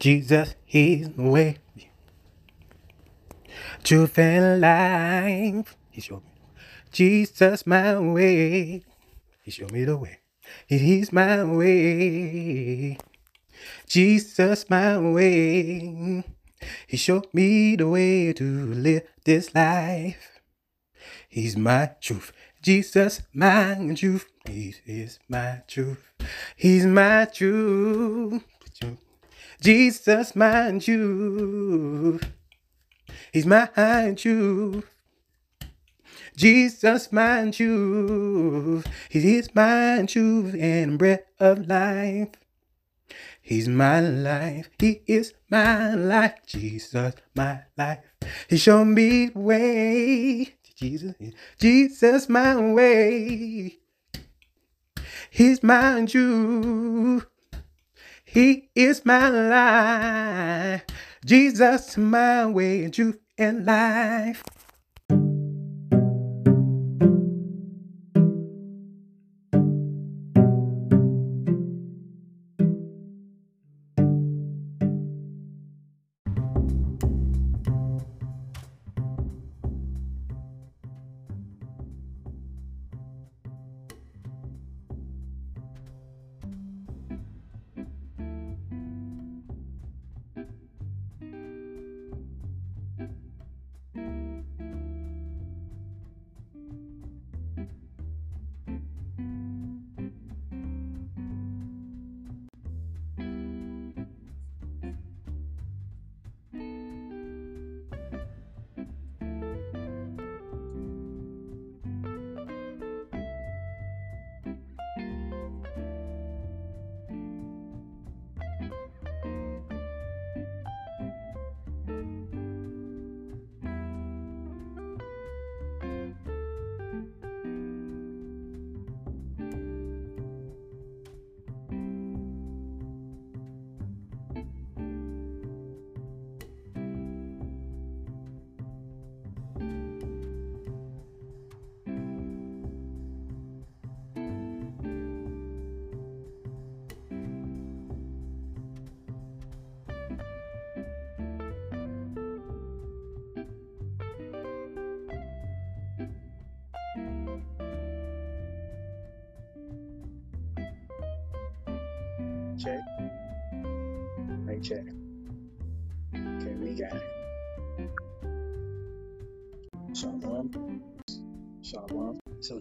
Jesus, He's the way, truth and life. He showed me. Jesus, my way. He showed me the way. He's my way. Jesus, my way. He showed me the way to live this life. He's my truth. Jesus, my truth. He is my truth. He's my truth. Jesus, my truth. He's my truth. Jesus, my truth. He is my truth and breath of life. He's my life. He is my life. Jesus, my life. He showed me the way. Jesus, Jesus, my way. He's my truth. He is my life. Jesus, my way, and truth, and life.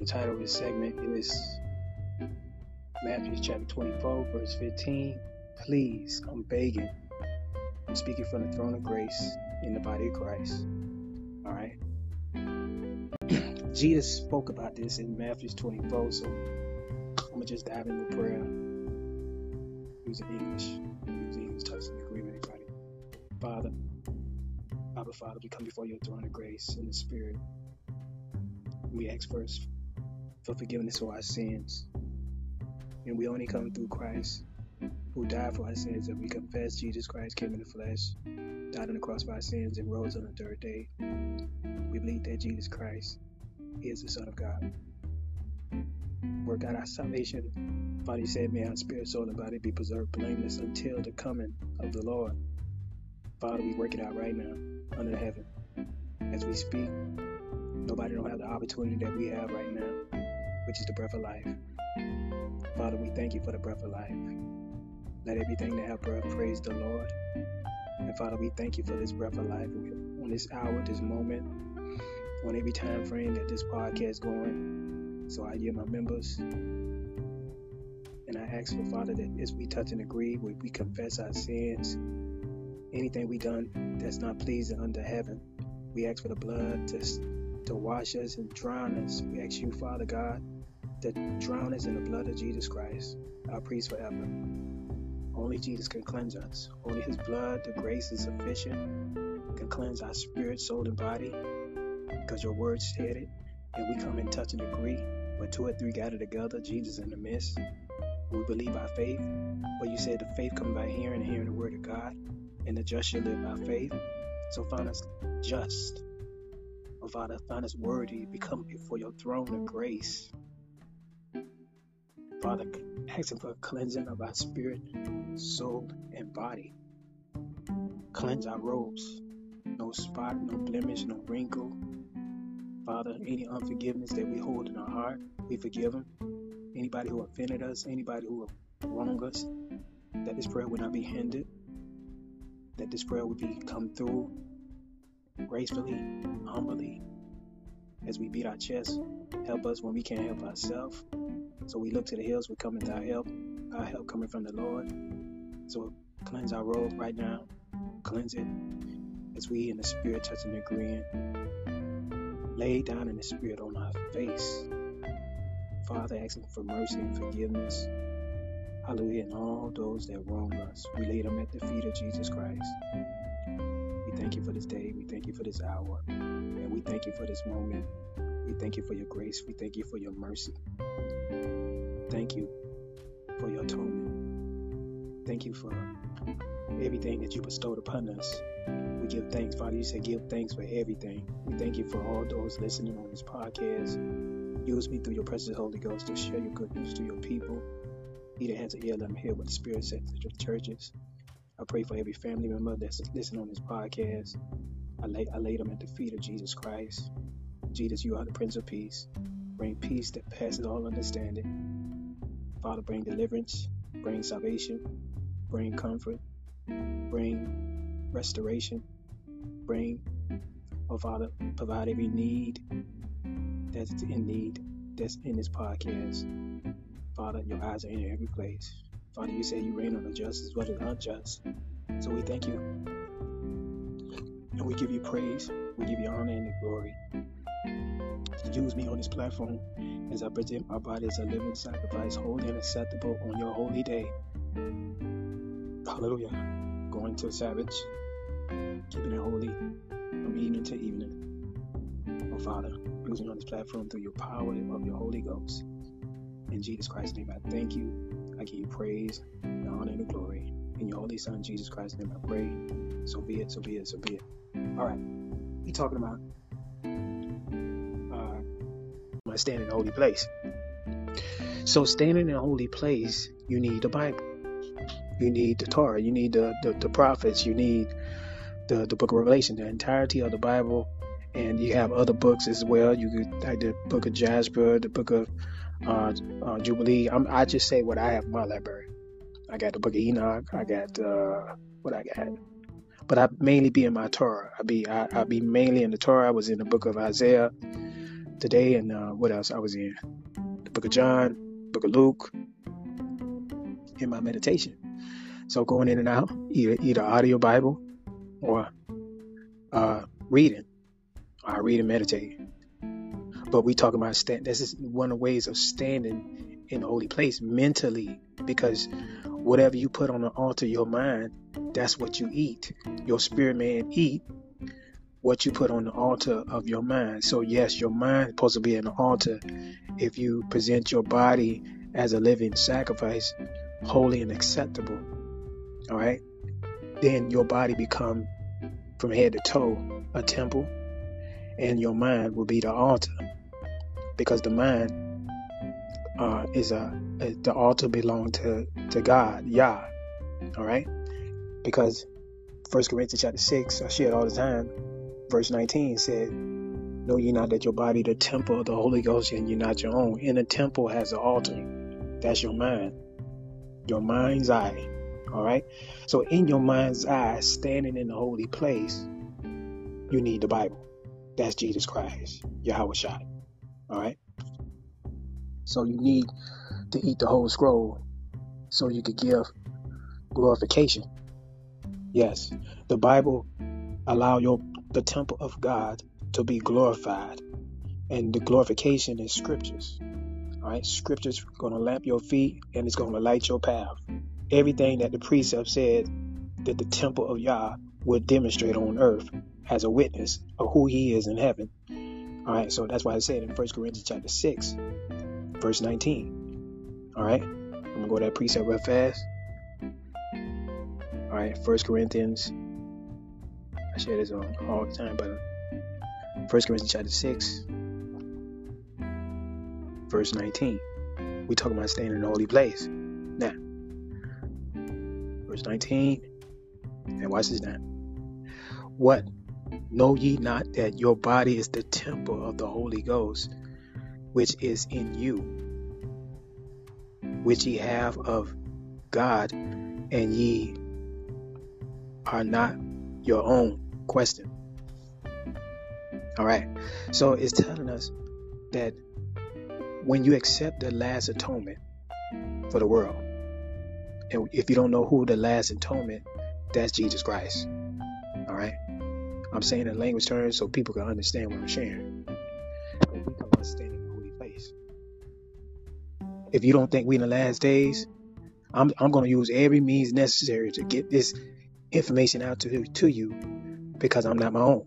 Title of this segment is Matthew chapter 24, verse 15. Please, I'm begging. I'm speaking from the throne of grace in the body of Christ. All right. Jesus spoke about this in Matthew 24, so I'm gonna just dive into prayer using English, using English touch and agree with anybody. Father, Abba Father, we come before your throne of grace in the Spirit. We ask first for forgiveness for our sins. And we only come through Christ, who died for our sins, and we confess Jesus Christ came in the flesh, died on the cross for our sins, and rose on the third day. We believe that Jesus Christ is the Son of God. Work out our salvation. Father, you said, may our spirit, soul, and body be preserved blameless until the coming of the Lord. Father, we work it out right now under the heaven. As we speak, nobody don't have the opportunity that we have right now, which is the breath of life. Father, we thank you for the breath of life. Let everything that have breath praise the Lord. And Father, we thank you for this breath of life on this hour, this moment, on every time frame that this podcast is going. So I hear my members. And I ask for Father that as we touch and agree, we, we confess our sins, anything we done that's not pleasing under heaven, we ask for the blood to, to wash us and drown us. We ask you, Father God, to drown us in the blood of Jesus Christ, our priest forever. Only Jesus can cleanse us. Only his blood, the grace is sufficient, can cleanse our spirit, soul, and body. Because your word said it, and we come in touch and agree. When two or three gather together, Jesus in the midst. We believe by faith. But you said the faith come by hearing and hearing the word of God, and the just shall live by faith. So find us just. Oh Father, find us worthy to become before your throne of grace. Father, asking for a cleansing of our spirit, soul, and body. Cleanse our robes. No spot, no blemish, no wrinkle. Father, any unforgiveness that we hold in our heart, we forgive them. Anybody who offended us, anybody who wronged us, that this prayer would not be hindered, that this prayer would be come through gracefully, humbly, as we beat our chest. Help us when we can't help ourselves. So we look to the hills, we come into our help, our help coming from the Lord. So cleanse our robe right now, cleanse it as we in the spirit touching and agreeing. Lay down in the spirit on our face. Father, asking for mercy and forgiveness. Hallelujah. And all those that wrong us, we lay them at the feet of Jesus Christ. We thank you for this day. We thank you for this hour. And we thank you for this moment. We thank you for your grace. We thank you for your mercy. Thank you for your atonement. Thank you for everything that you bestowed upon us. We give thanks, Father. You said give thanks for everything. We thank you for all those listening on this podcast. Use me through your precious Holy Ghost to share your good news to your people. He that has an ear, let him hear what the Spirit says to the churches. I pray for every family member that's listening on this podcast. I lay, I lay them at the feet of Jesus Christ. Jesus, you are the Prince of Peace. Bring peace that passes all understanding. Father, bring deliverance, bring salvation, bring comfort, bring restoration, bring, oh Father, provide every need that's in need that's in this podcast. Father, your eyes are in every place. Father, you say you reign on the just as well as unjust. So we thank you. And we give you praise. We give you honor and glory. Use me on this platform as I present my body as a living sacrifice, holy and acceptable on your holy day. Hallelujah. Going to the Sabbath, keeping it holy from evening to evening. Oh, Father, use me on this platform through your power of your Holy Ghost. In Jesus Christ's name, I thank you. I give you praise, the honor, and the glory. In your Holy Son, Jesus Christ's name, I pray. So be it, so be it, so be it. All right. We talking about my stand in a holy place. So standing in a holy place, you need the Bible. You need the Torah. You need the, the, the prophets. You need the, the book of Revelation, the entirety of the Bible. And you have other books as well. You could like the book of Jasper, the book of uh, uh, Jubilee. I'm, I just say what I have in my library. I got the book of Enoch. I got uh, what I got. But I mainly be in my Torah. I be I, I be mainly in the Torah. I was in the book of Isaiah today, and uh, what else? I was in the book of John, book of Luke, in my meditation. So going in and out, either either audio Bible or uh, reading. I read and meditate. But we talk about stand. This is one of the ways of standing in a holy place mentally, because whatever you put on the altar, your mind, that's what you eat. Your spirit man eat what you put on the altar of your mind. So yes, your mind is supposed to be an altar. If you present your body as a living sacrifice, holy and acceptable, all right, then your body become from head to toe a temple, and your mind will be the altar, because the mind uh, is a the altar belong to to God, Yah, all right, because First Corinthians chapter six, I share it all the time verse 19 said, Know ye not that your body the temple of the Holy Ghost and you're not your own. In the temple has an altar. That's your mind. Your mind's eye. All right. So in your mind's eye, standing in the holy place, you need the Bible. That's Jesus Christ, Yahweh Shai. All right. So you need to eat the whole scroll so you could give glorification. Yes, the Bible allow your the temple of God to be glorified. And the glorification is scriptures. All right, scriptures going to lamp your feet and it's going to light your path. Everything that the precept said that the temple of Yah would demonstrate on earth as a witness of who he is in heaven. All right, so that's why I said in 1 Corinthians chapter 6, verse 19. All right, I'm going to go to that precept real fast. All right, 1 Corinthians I share this on all the time, but First Corinthians chapter six, verse nineteen. We talk about staying in the holy place. Now, verse nineteen, and watch this now. What? Know ye not that your body is the temple of the Holy Ghost, which is in you, which ye have of God, and ye are not your own? Question. All right. So it's telling us that when you accept the last atonement for the world, and if you don't know who the last atonement, that's Jesus Christ. All right. I'm saying in language terms so people can understand what I'm sharing. We the holy place. If you don't think we in the last days, I'm I'm going to use every means necessary to get this information out to to you because I'm not my own.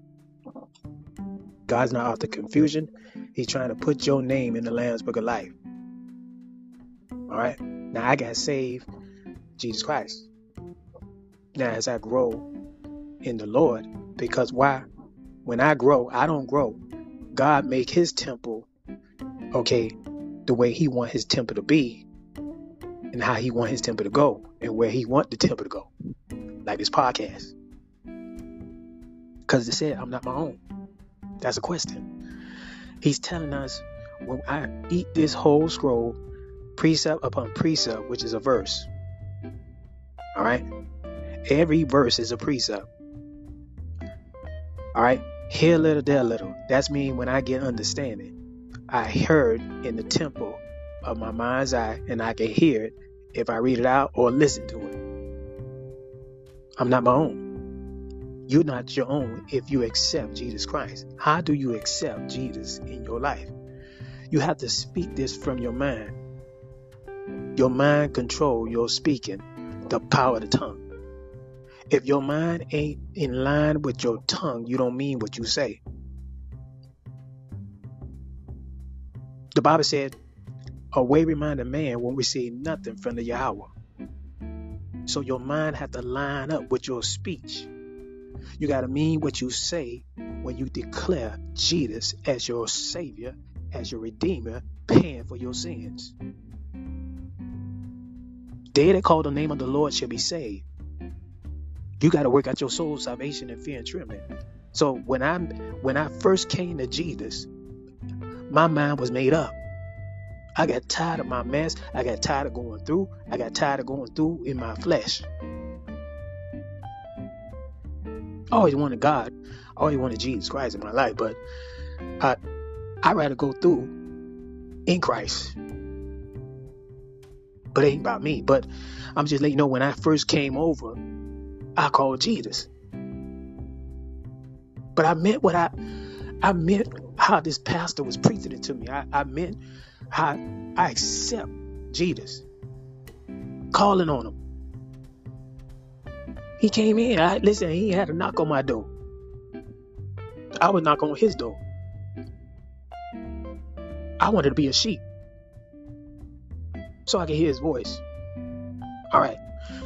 God's not the confusion. He's trying to put your name in the Lamb's Book of Life. All right. Now I got saved, Jesus Christ. Now as I grow in the Lord, because why? When I grow, I don't grow. God make His temple, okay, the way He want His temple to be, and how He want His temple to go, and where He want the temple to go, like this podcast. Because it said I'm not my own. That's a question. He's telling us when I eat this whole scroll, precept upon precept, which is a verse. All right? Every verse is a precept. All right? Here a little, there a little. That's mean when I get understanding. I heard in the temple of my mind's eye, and I can hear it if I read it out or listen to it. I'm not my own. You're not your own if you accept Jesus Christ. How do you accept Jesus in your life? You have to speak this from your mind. Your mind control your speaking, the power of the tongue. If your mind ain't in line with your tongue, you don't mean what you say. The Bible said, a way-minded man won't receive nothing from the Yahweh. So your mind have to line up with your speech. You got to mean what you say when you declare Jesus as your Savior, as your Redeemer, paying for your sins. They that call the name of the Lord shall be saved. You got to work out your soul salvation in fear and trembling. So when I when I first came to Jesus, my mind was made up. I got tired of my mess. I got tired of going through. I got tired of going through in my flesh. I always wanted God. I always wanted Jesus Christ in my life, but I I rather go through in Christ. But it ain't about me. But I'm just letting you know when I first came over, I called Jesus. But I meant what I I meant how this pastor was preaching it to me. I, I meant how I accept Jesus. Calling on him. He came in. I listen, he had a knock on my door. I would knock on his door. I wanted to be a sheep. So I could hear his voice. All right.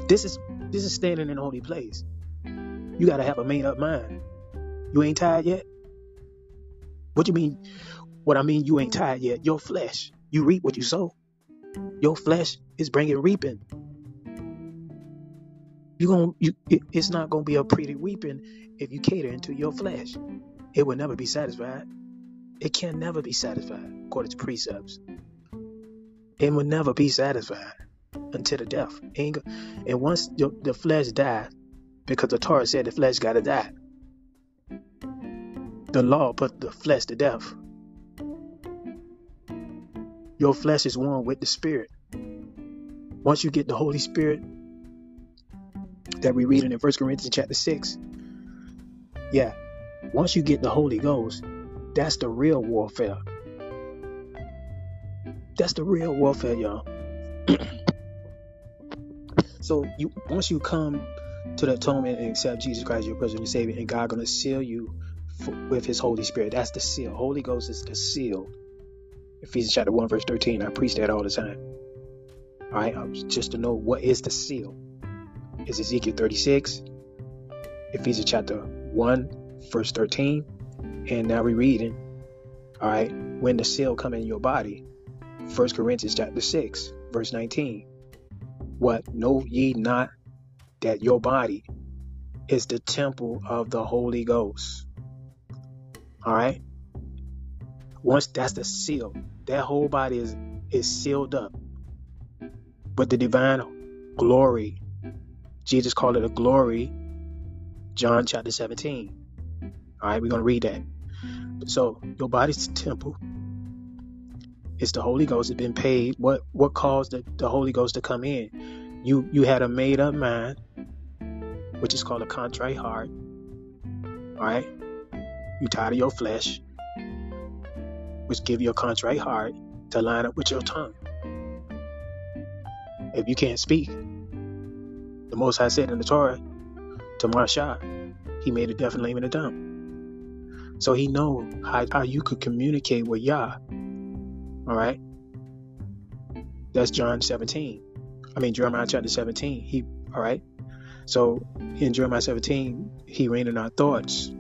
This is this is standing in a holy place. You gotta have a made up mind. You ain't tired yet? What you mean? What I mean, you ain't tired yet. Your flesh, you reap what you sow. Your flesh is bringing reaping you gonna you it, it's not gonna be a pretty weeping if you cater into your flesh. It will never be satisfied. It can never be satisfied according to precepts. It will never be satisfied until the death. And once the, the flesh dies, because the Torah said the flesh gotta die. The law put the flesh to death. Your flesh is one with the spirit. Once you get the Holy Spirit that we read in 1 Corinthians chapter 6. Yeah, once you get the Holy Ghost, that's the real warfare. That's the real warfare, y'all. so you once you come to the atonement and accept Jesus Christ, as your personal Savior, and God gonna seal you with His Holy Spirit. That's the seal. Holy Ghost is the seal. Ephesians chapter one verse thirteen. I preach that all the time. All right, um, just to know what is the seal is Ezekiel 36, Ephesians chapter 1, verse 13. And now we're reading, all right, when the seal come in your body, 1 Corinthians chapter 6, verse 19. What know ye not that your body is the temple of the Holy Ghost. All right. Once that's the seal, that whole body is is sealed up with the divine glory. Jesus called it a glory. John chapter 17. All right, we're gonna read that. So your body's the temple. It's the Holy Ghost. It's been paid. What what caused the, the Holy Ghost to come in? You you had a made up mind, which is called a contrite heart. All right. You tired of your flesh, which give you a contrite heart to line up with your tongue. If you can't speak, the Most High said in the Torah to Moshe, he made a deaf and lame and a dumb. So he know how, how you could communicate with Yah. All right. That's John 17. I mean Jeremiah chapter 17. He all right. So in Jeremiah 17, he reigned in our thoughts.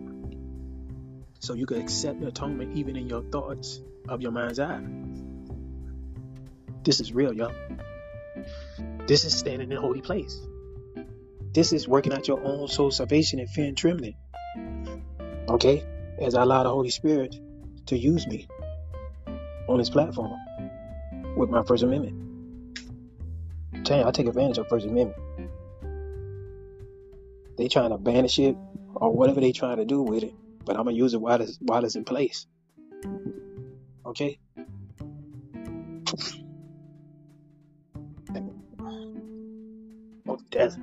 So you could accept the atonement even in your thoughts of your mind's eye. This is real, y'all. This is standing in holy place. This is working out your own soul salvation in fear and trembling. Okay? As I allow the Holy Spirit to use me on this platform with my First Amendment. I'm telling you, I take advantage of First Amendment. They trying to banish it or whatever they trying to do with it, but I'm gonna use it while it's while it's in place. Okay? Oh, death.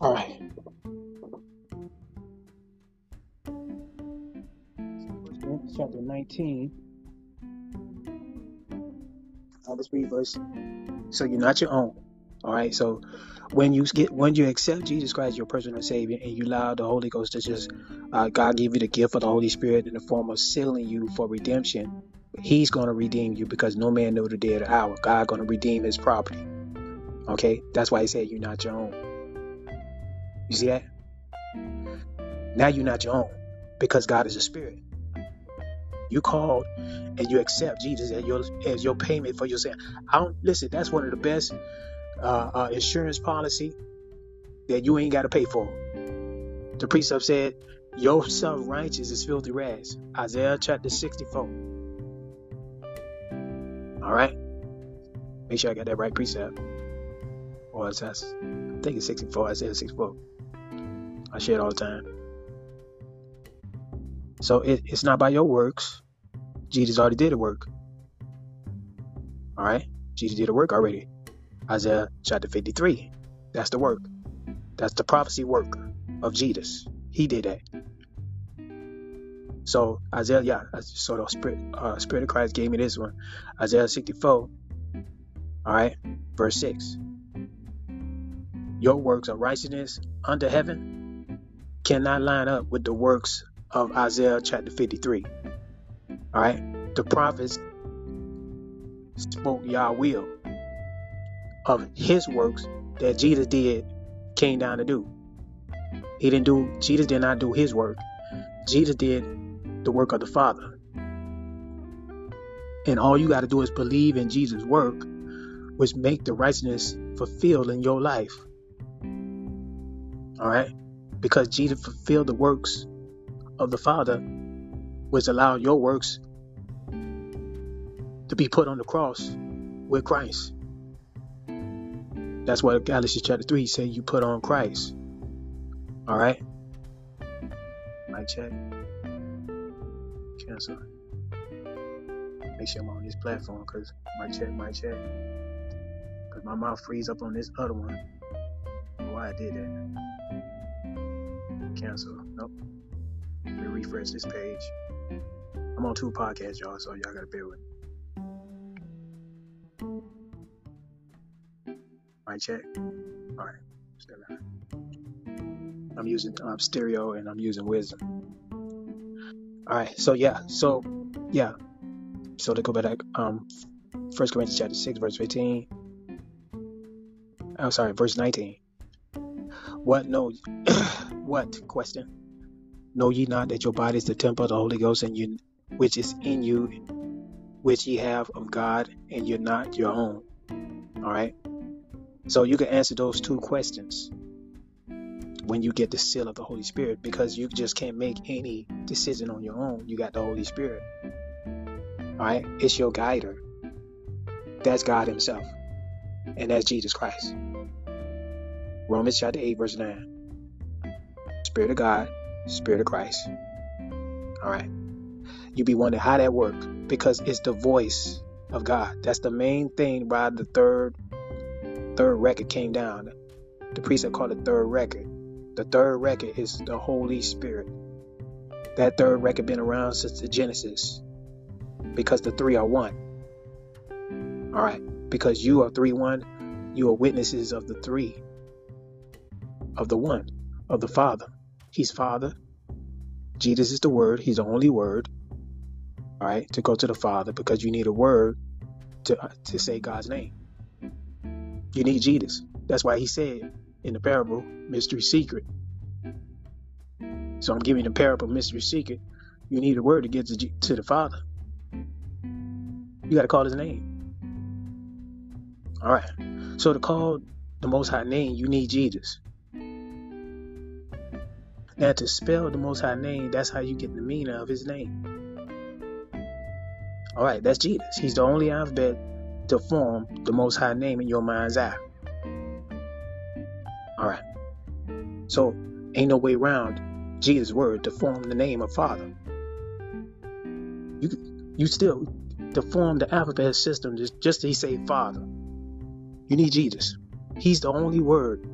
All right. Chapter 19. I'll just read verse. So you're not your own. All right. So when you get when you accept Jesus Christ your personal Savior and you allow the Holy Ghost to just uh, God give you the gift of the Holy Spirit in the form of sealing you for redemption, He's going to redeem you because no man know the day or the hour. God going to redeem His property. Okay, that's why He said you're not your own. You see that? Now you're not your own because God is a spirit. You called and you accept Jesus as your as your payment for your sin. I don't listen. That's one of the best uh, uh, insurance policy that you ain't got to pay for. The precept said, "Your self righteous is filthy rags." Isaiah chapter sixty-four. All right. Make sure I got that right precept. Or it's I think it's sixty-four. Isaiah sixty-four. I share it all the time. So it, it's not by your works. Jesus already did the work. All right? Jesus did the work already. Isaiah chapter 53. That's the work. That's the prophecy work of Jesus. He did that. So Isaiah, yeah, so the spirit, uh, spirit of Christ gave me this one. Isaiah 64. All right, verse 6. Your works of righteousness under heaven cannot line up with the works of Isaiah chapter 53. All right, the prophets spoke Yah will of his works that Jesus did came down to do. He didn't do Jesus did not do his work. Jesus did the work of the Father. And all you got to do is believe in Jesus' work, which make the righteousness fulfilled in your life. All right? Because Jesus fulfilled the works of the Father, which allowed your works to be put on the cross with Christ. That's what Galatians chapter 3 say you put on Christ. All right? Mic check. Cancel. Make sure I'm on this platform because mic check, mic check. Because my mouth frees up on this other one. Why I did that. Cancel. Nope. Let me refresh this page. I'm on two podcasts, y'all, so y'all gotta bear with me. Mic check. All right. Still not. I'm using um, stereo and I'm using wisdom. All right. So yeah. So yeah. So to go back, um, First Corinthians chapter six, verse fifteen. I'm sorry, verse nineteen. What know? what question? Know ye not that your body is the temple of the Holy Ghost, and you, which is in you, which ye have of God, and you're not your own. All right. So you can answer those two questions when you get the seal of the Holy Spirit because you just can't make any decision on your own. You got the Holy Spirit. All right? It's your guider. That's God Himself. And that's Jesus Christ. Romans chapter 8, verse 9. Spirit of God, Spirit of Christ. All right. You be wondering how that work because it's the voice of God. That's the main thing why the third third record came down. The priest had called it third record. The third record is the Holy Spirit. That third record been around since the Genesis because the three are one. All right, because you are three one, you are witnesses of the three, of the one, of the Father. He's Father. Jesus is the Word. He's the only Word. All right, to go to the Father because you need a word to uh, to say God's name. You need Jesus. That's why He said in the parable, mystery secret. So I'm giving the parable, mystery secret. You need a word to get to, to the Father. You got to call His name. All right. So to call the Most High name, you need Jesus. Now to spell the Most High name, that's how you get the meaning of His name. All right, that's Jesus. He's the only alphabet to form the Most High name in your mind's eye. All right. So ain't no way around Jesus' word to form the name of Father. You you still to form the alphabet system just just to say Father. You need Jesus. He's the only word.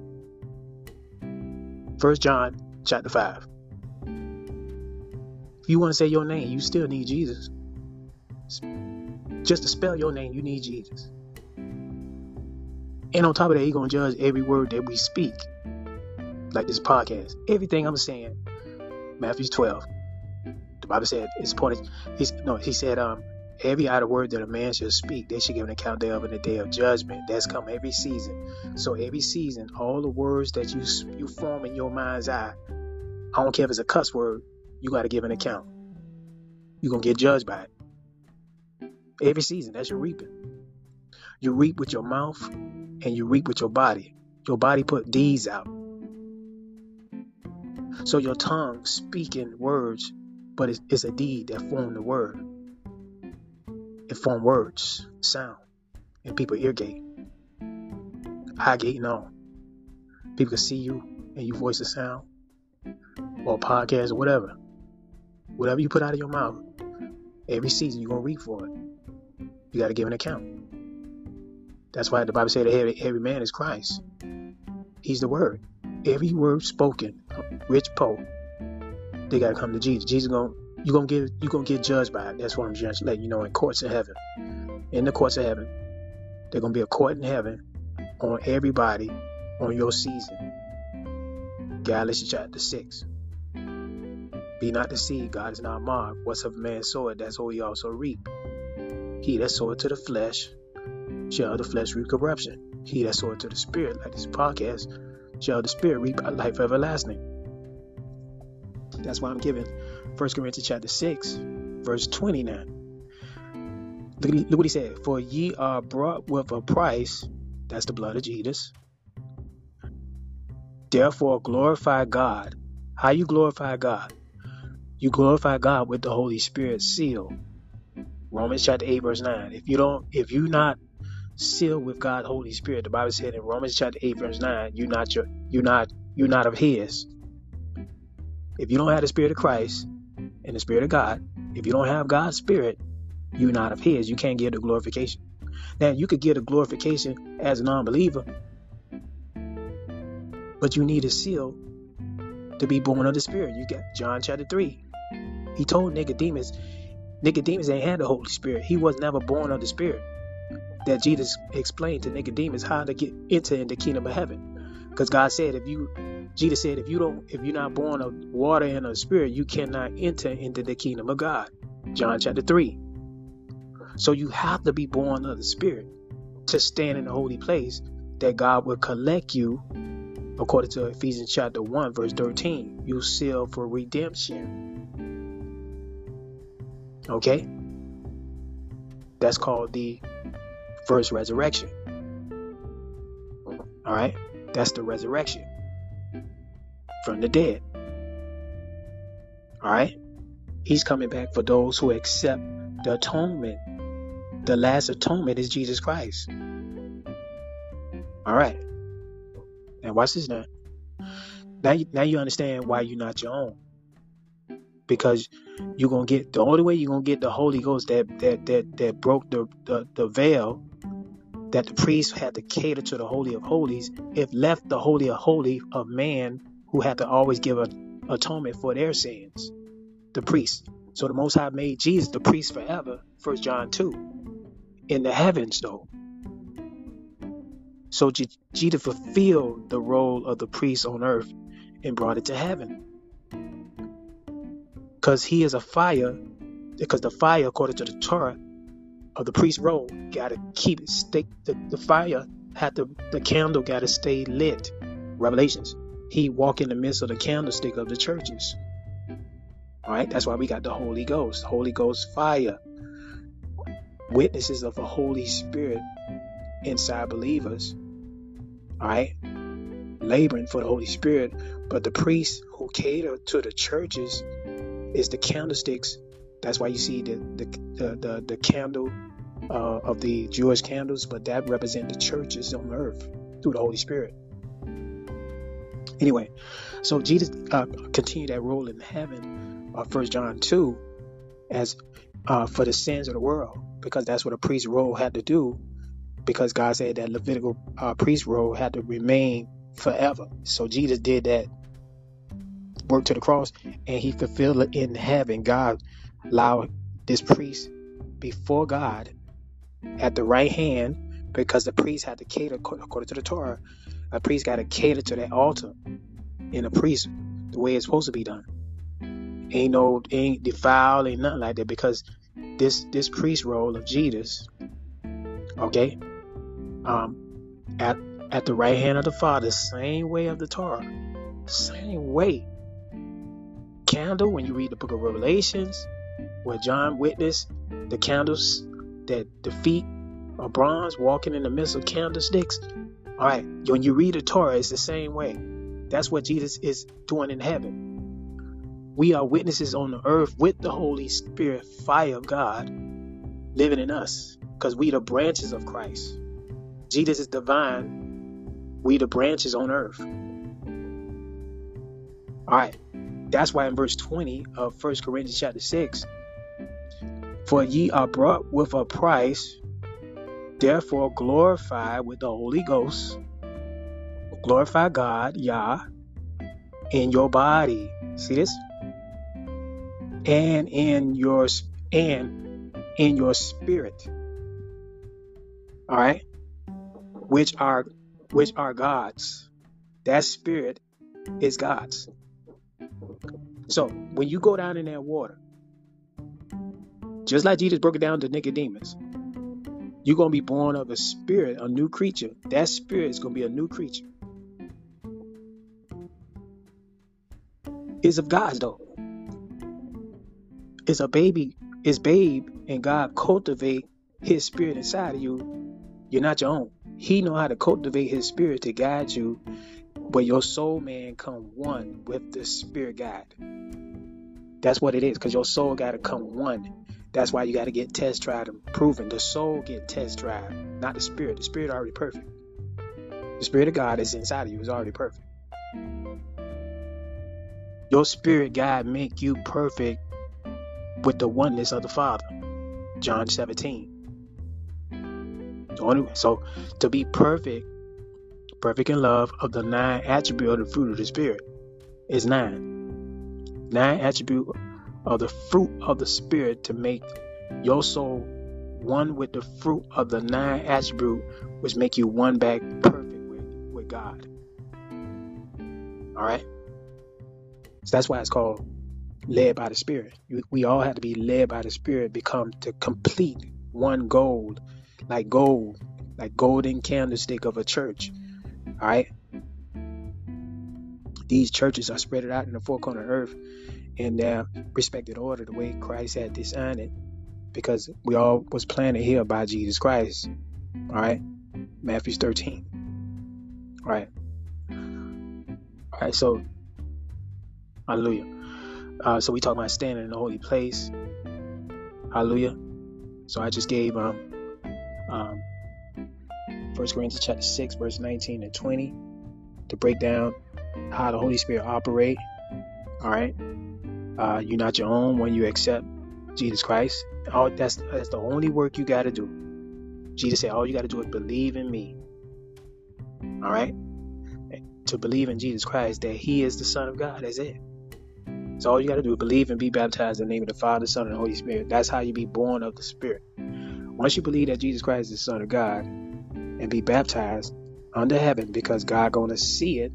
First John chapter five. If you want to say your name, you still need Jesus. Just to spell your name, you need Jesus. And on top of that, He's gonna judge every word that we speak. Like this podcast. Everything I'm saying, Matthew 12. The Bible said it's pointed he's no, he said, um, every idle word that a man shall speak, they should give an account thereof in the day of judgment. That's come every season. So every season, all the words that you you form in your mind's eye, I don't care if it's a cuss word, you got to give an account. You're gonna get judged by it. Every season, that's your reaping. You reap with your mouth and you reap with your body. Your body put deeds out. So your tongue speaking words, but it's, it's a deed that formed the word. It form words, sound, and people ear gate, eye gate, no. People can see you and you voice a sound, or podcast, or whatever. Whatever you put out of your mouth, every season you're gonna reap for it. You got to give an account. That's why the Bible said that every, every man is Christ. He's the word. Every word spoken, rich poor, they got to come to Jesus. Jesus gonna you gonna get you gonna get judged by it. That's what I'm just letting you know in courts of heaven. In the courts of heaven, there's gonna be a court in heaven on everybody on your season. Galatians chapter six. Be not deceived, God is not mocked. Whatsoever man soweth, that's what he also reap. He that soweth to the flesh shall the flesh reap corruption. He that soweth to the spirit, like this podcast, shall the spirit reap life everlasting. That's why I'm giving 1 Corinthians chapter 6, verse 29. Look, look what he said. For ye are brought with a price, that's the blood of Jesus. Therefore glorify God. How you glorify God? You glorify God with the Holy Spirit seal. Romans chapter 8, verse 9. If you don't, if you not sealed with God's Holy Spirit, the Bible said in Romans chapter 8, verse 9, you're not your you're not you're not of his. If you don't have the Spirit of Christ and the Spirit of God, if you don't have God's Spirit, you're not of his. You can't get the glorification. Now you could get a glorification as a non-believer, but you need a seal to be born of the Spirit. You get John chapter 3. He told Nicodemus, Nicodemus ain't had the Holy Spirit. He was never born of the Spirit. That Jesus explained to Nicodemus how to get into the kingdom of heaven. Because God said, if you, Jesus said, if you don't, if you're not born of water and of spirit, you cannot enter into the kingdom of God. John chapter 3. So you have to be born of the Spirit to stand in the holy place that God will collect you, according to Ephesians chapter 1, verse 13. You seal for redemption. Okay? That's called the first resurrection. All right, that's the resurrection from the dead. All right, he's coming back for those who accept the atonement. The last atonement is Jesus Christ. All right, and watch this now. Now, you, now you understand why you're not your own because you're gonna get the only way you're gonna get the Holy Ghost that that that that broke the the, the veil that the priest had to cater to the Holy of Holies, if left the Holy of Holy of man who had to always give an atonement for their sins, the priest. So the Most High made Jesus the priest forever, First John 2, in the heavens though. So Jesus fulfilled the role of the priest on earth and brought it to heaven because he is a fire, because the fire, according to the Torah of the priest role, got to keep it stick. The, the fire had to, the candle got to stay lit. Revelations. He walk in the midst of the candlestick of the churches. All right, that's why we got the Holy Ghost, Holy Ghost fire, witnesses of the Holy Spirit inside believers. right? laboring for the Holy Spirit, but the priests who cater to the churches is the candlesticks. That's why you see the the the, the, the candle uh, of the Jewish candles, but that represent the churches on earth through the Holy Spirit. Anyway, so Jesus uh, continued that role in heaven, uh, First John two, as uh, for the sins of the world, because that's what a priest's role had to do, because God said that Levitical uh, priest role had to remain forever. So Jesus did that work to the cross and he fulfilled it in heaven. God allowed this priest before God at the right hand because the priest had to cater according to the Torah. A priest got to cater to that altar in a priest the way it's supposed to be done. Ain't no ain't defiled, ain't nothing like that because this this priest role of Jesus, okay, um, at at the right hand of the Father, same way of the Torah, same way candle when you read the book of Revelations, where John witnessed the candles that the feet of bronze walking in the midst of candlesticks. All right, when you read the Torah, it's the same way. That's what Jesus is doing in heaven. We are witnesses on the earth with the Holy Spirit, fire of God, living in us, because we the branches of Christ. Jesus is divine. We the branches on earth. All right. That's why in verse 20 of 1 Corinthians chapter 6, for ye are brought with a price, therefore glorify with the Holy Ghost, glorify God, Yah, in your body. See this? And in your and in your spirit. All right? Which are which are God's. That spirit is God's. So when you go down in that water, just like Jesus broke it down to Nicodemus, you're to be born of a spirit, a new creature. That spirit is to be a new creature. It's of God's though. It's a baby, it's babe, and God cultivate his spirit inside of you. You're not your own. He know how to cultivate his spirit to guide you but your soul man come one with the spirit God. That's what it is, because your soul got to come one. That's why you got to get test tried and proven. The soul get test tried, not the spirit. The spirit already perfect. The spirit of God is inside of you is already perfect. Your spirit God make you perfect with the oneness of the Father. John 17. So to be perfect perfect in love of the nine attribute of the fruit of the spirit is nine. Nine attribute of the fruit of the spirit to make your soul one with the fruit of the nine attribute which make you one back perfect with, with God. Alright? So that's why it's called led by the Spirit. We all have to be led by the Spirit, become to complete one gold, like gold, like golden candlestick of a church all right. These churches are spread out in the four corner earth in their respected order, the way Christ had designed it, because we all was planted here by Jesus Christ. All right, Matthew 13. All right. All right. So, hallelujah. Uh, so we talk about standing in the holy place. Hallelujah. So I just gave um um First Corinthians chapter six, verse nineteen and twenty, to break down how the Holy Spirit operate. All right. Uh, you're not your own when you accept Jesus Christ. All that's that's the only work you got to do. Jesus said, all you got to do is believe in me. All right. To believe in Jesus Christ that He is the Son of God. That's it. So all you got to do is believe and be baptized in the name of the Father, Son, and the Holy Spirit. That's how you be born of the Spirit. Once you believe that Jesus Christ is the Son of God and be baptized under heaven because God gonna see it.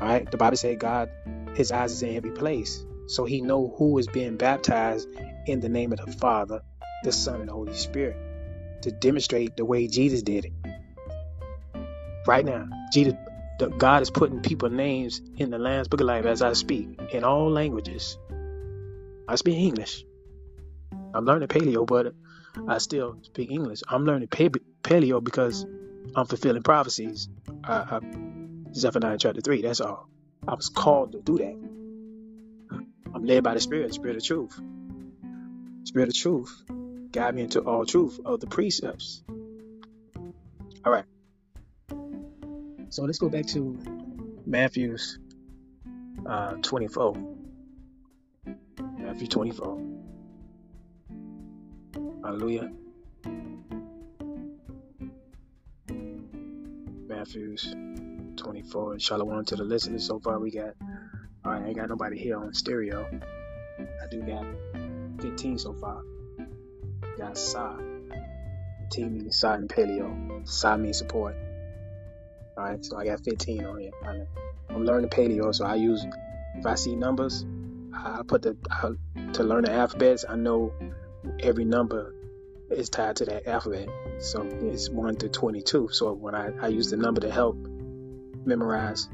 All right. The Bible said God, His eyes is in every place, so He know who is being baptized in the name of the Father, the Son, and the Holy Spirit to demonstrate the way Jesus did it. Right now, Jesus the, God is putting people names in the Lamb's Book of Life as I speak in all languages. I speak English. I'm learning paleo, but I still speak English. I'm learning paleo because I'm fulfilling prophecies. Uh, Zephaniah chapter 3, that's all. I was called to do that. I'm led by the Spirit, Spirit of truth. Spirit of truth, guide me into all truth of the precepts. All right. So let's go back to Matthew's uh, 24. Matthew 24. Hallelujah. Matthew's 24. Shalom to the listeners. So far, we got, all right, I ain't got nobody here on stereo. I do got 15 so far. Got Sa. Team means Sa and Paleo. Sa means support. All right, so I got 15 on here. I'm learning paleo, so I use if I see numbers, I put the I, to learn the alphabets. I know every number is tied to that alphabet, so it's one to 22. So when I, I use the number to help memorize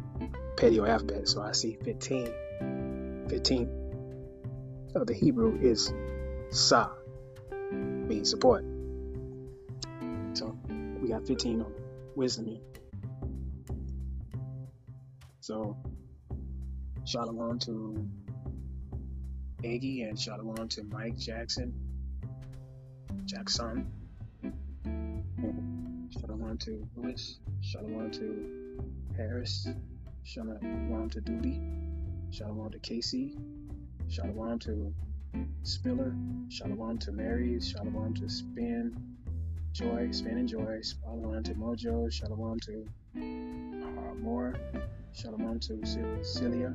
paleo alphabet, so I see 15. 15 of the Hebrew is Sa, means support. So we got 15 on wisdom here. So, shalom to Aggie and shalom to Mike Jackson, Jackson. Shalom to Lewis. Shalom to Harris. Shalom to Duty. Shalom to Casey. Shalom to Spiller. Shalom to Mary. Shalom to Spin. Joy. Spin and Joy. Shalom to Mojo. Shalom to uh, Moore. Shalom to Celia.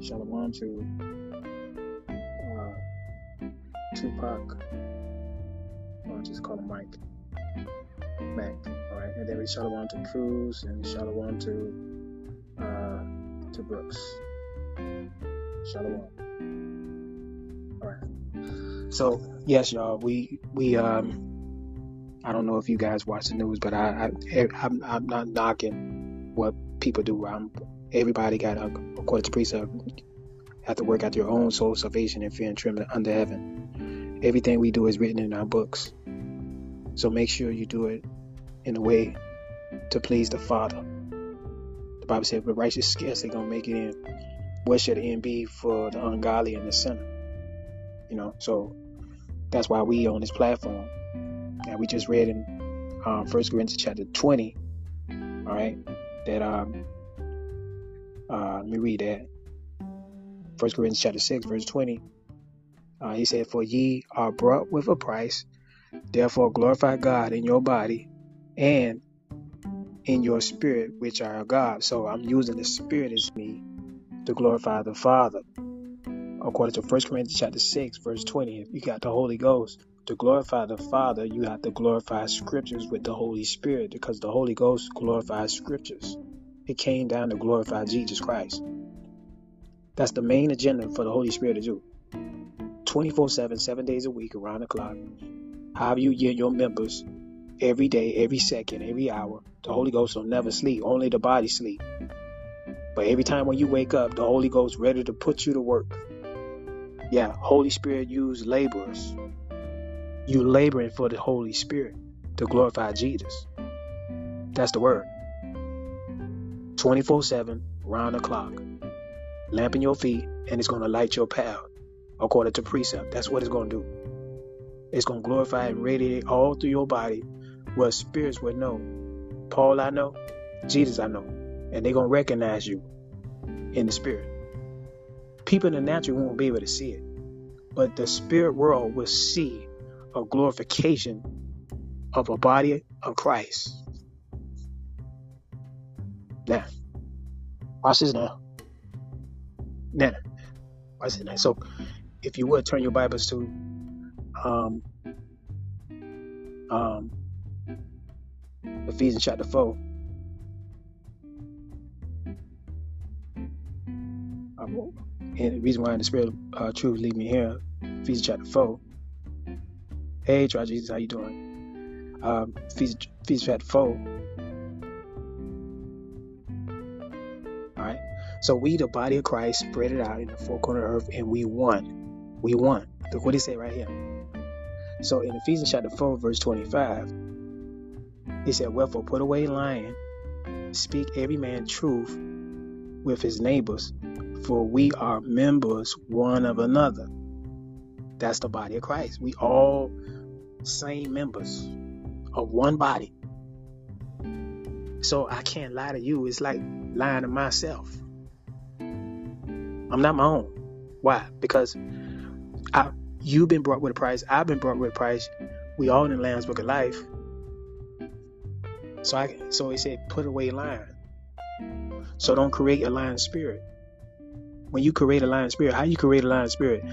Shalom to uh, Tupac. I'll just call him Mike. Mac. Alright. And then we shalom to Cruz and shalom to uh, to Brooks. Shalom. Alright. So yes, y'all, we we um I don't know if you guys watch the news, but I, I I'm, I'm not knocking what people do. Um, everybody got, uh, according to precept, have to work out their own soul salvation and fear and trembling under heaven. Everything we do is written in our books. So make sure you do it in a way to please the Father. The Bible said, "But righteous scarcely gonna make it in." What should the be for the ungodly and the sinner? You know, so that's why we on this platform. And we just read in um, First Corinthians chapter 20, all right, that um uh let me read that. First Corinthians chapter six, verse twenty. Uh, he said, For ye are brought with a price, therefore glorify God in your body and in your spirit, which are God. So I'm using the spirit as me to glorify the Father. According to 1 Corinthians chapter 6, verse 20, if you got the Holy Ghost, to glorify the Father, you have to glorify scriptures with the Holy Spirit because the Holy Ghost glorifies scriptures. It came down to glorify Jesus Christ. That's the main agenda for the Holy Spirit to do. 24 7, seven days a week, around the clock. However you get your members every day, every second, every hour. The Holy Ghost will never sleep, only the body sleep. But every time when you wake up, the Holy Ghost ready to put you to work. Yeah, Holy Spirit use laborers you laboring for the Holy Spirit to glorify Jesus. That's the word. 24 7, round the clock. Lamp in your feet, and it's going to light your path according to precept. That's what it's going to do. It's going to glorify and radiate all through your body where spirits will know. Paul, I know. Jesus, I know. And they're going to recognize you in the spirit. People in the natural won't be able to see it, but the spirit world will see a glorification of a body of Christ. Now, watch this now. Now, watch this now. So, if you would turn your Bibles to um, um, Ephesians chapter 4. Um, and the reason why in the Spirit of uh, truth lead me here, Ephesians chapter 4. Hey, try Jesus, how you doing? Um, Ephesians, Ephesians chapter 4. All right. So we, the body of Christ, spread it out in the four corner of earth, and we won. We won. Look what he said right here. So in Ephesians chapter 4, verse 25, he said, Wherefore put away lying, speak every man truth with his neighbors, for we are members one of another. That's the body of Christ. We all same members of one body. So I can't lie to you. It's like lying to myself. I'm not my own. Why? Because I, you've been brought with a price. I've been brought with a price. We all in the Lamb's Book of Life. So I, so he said, put away lying. So don't create a lying spirit. When you create a lying spirit, how you create a lying spirit?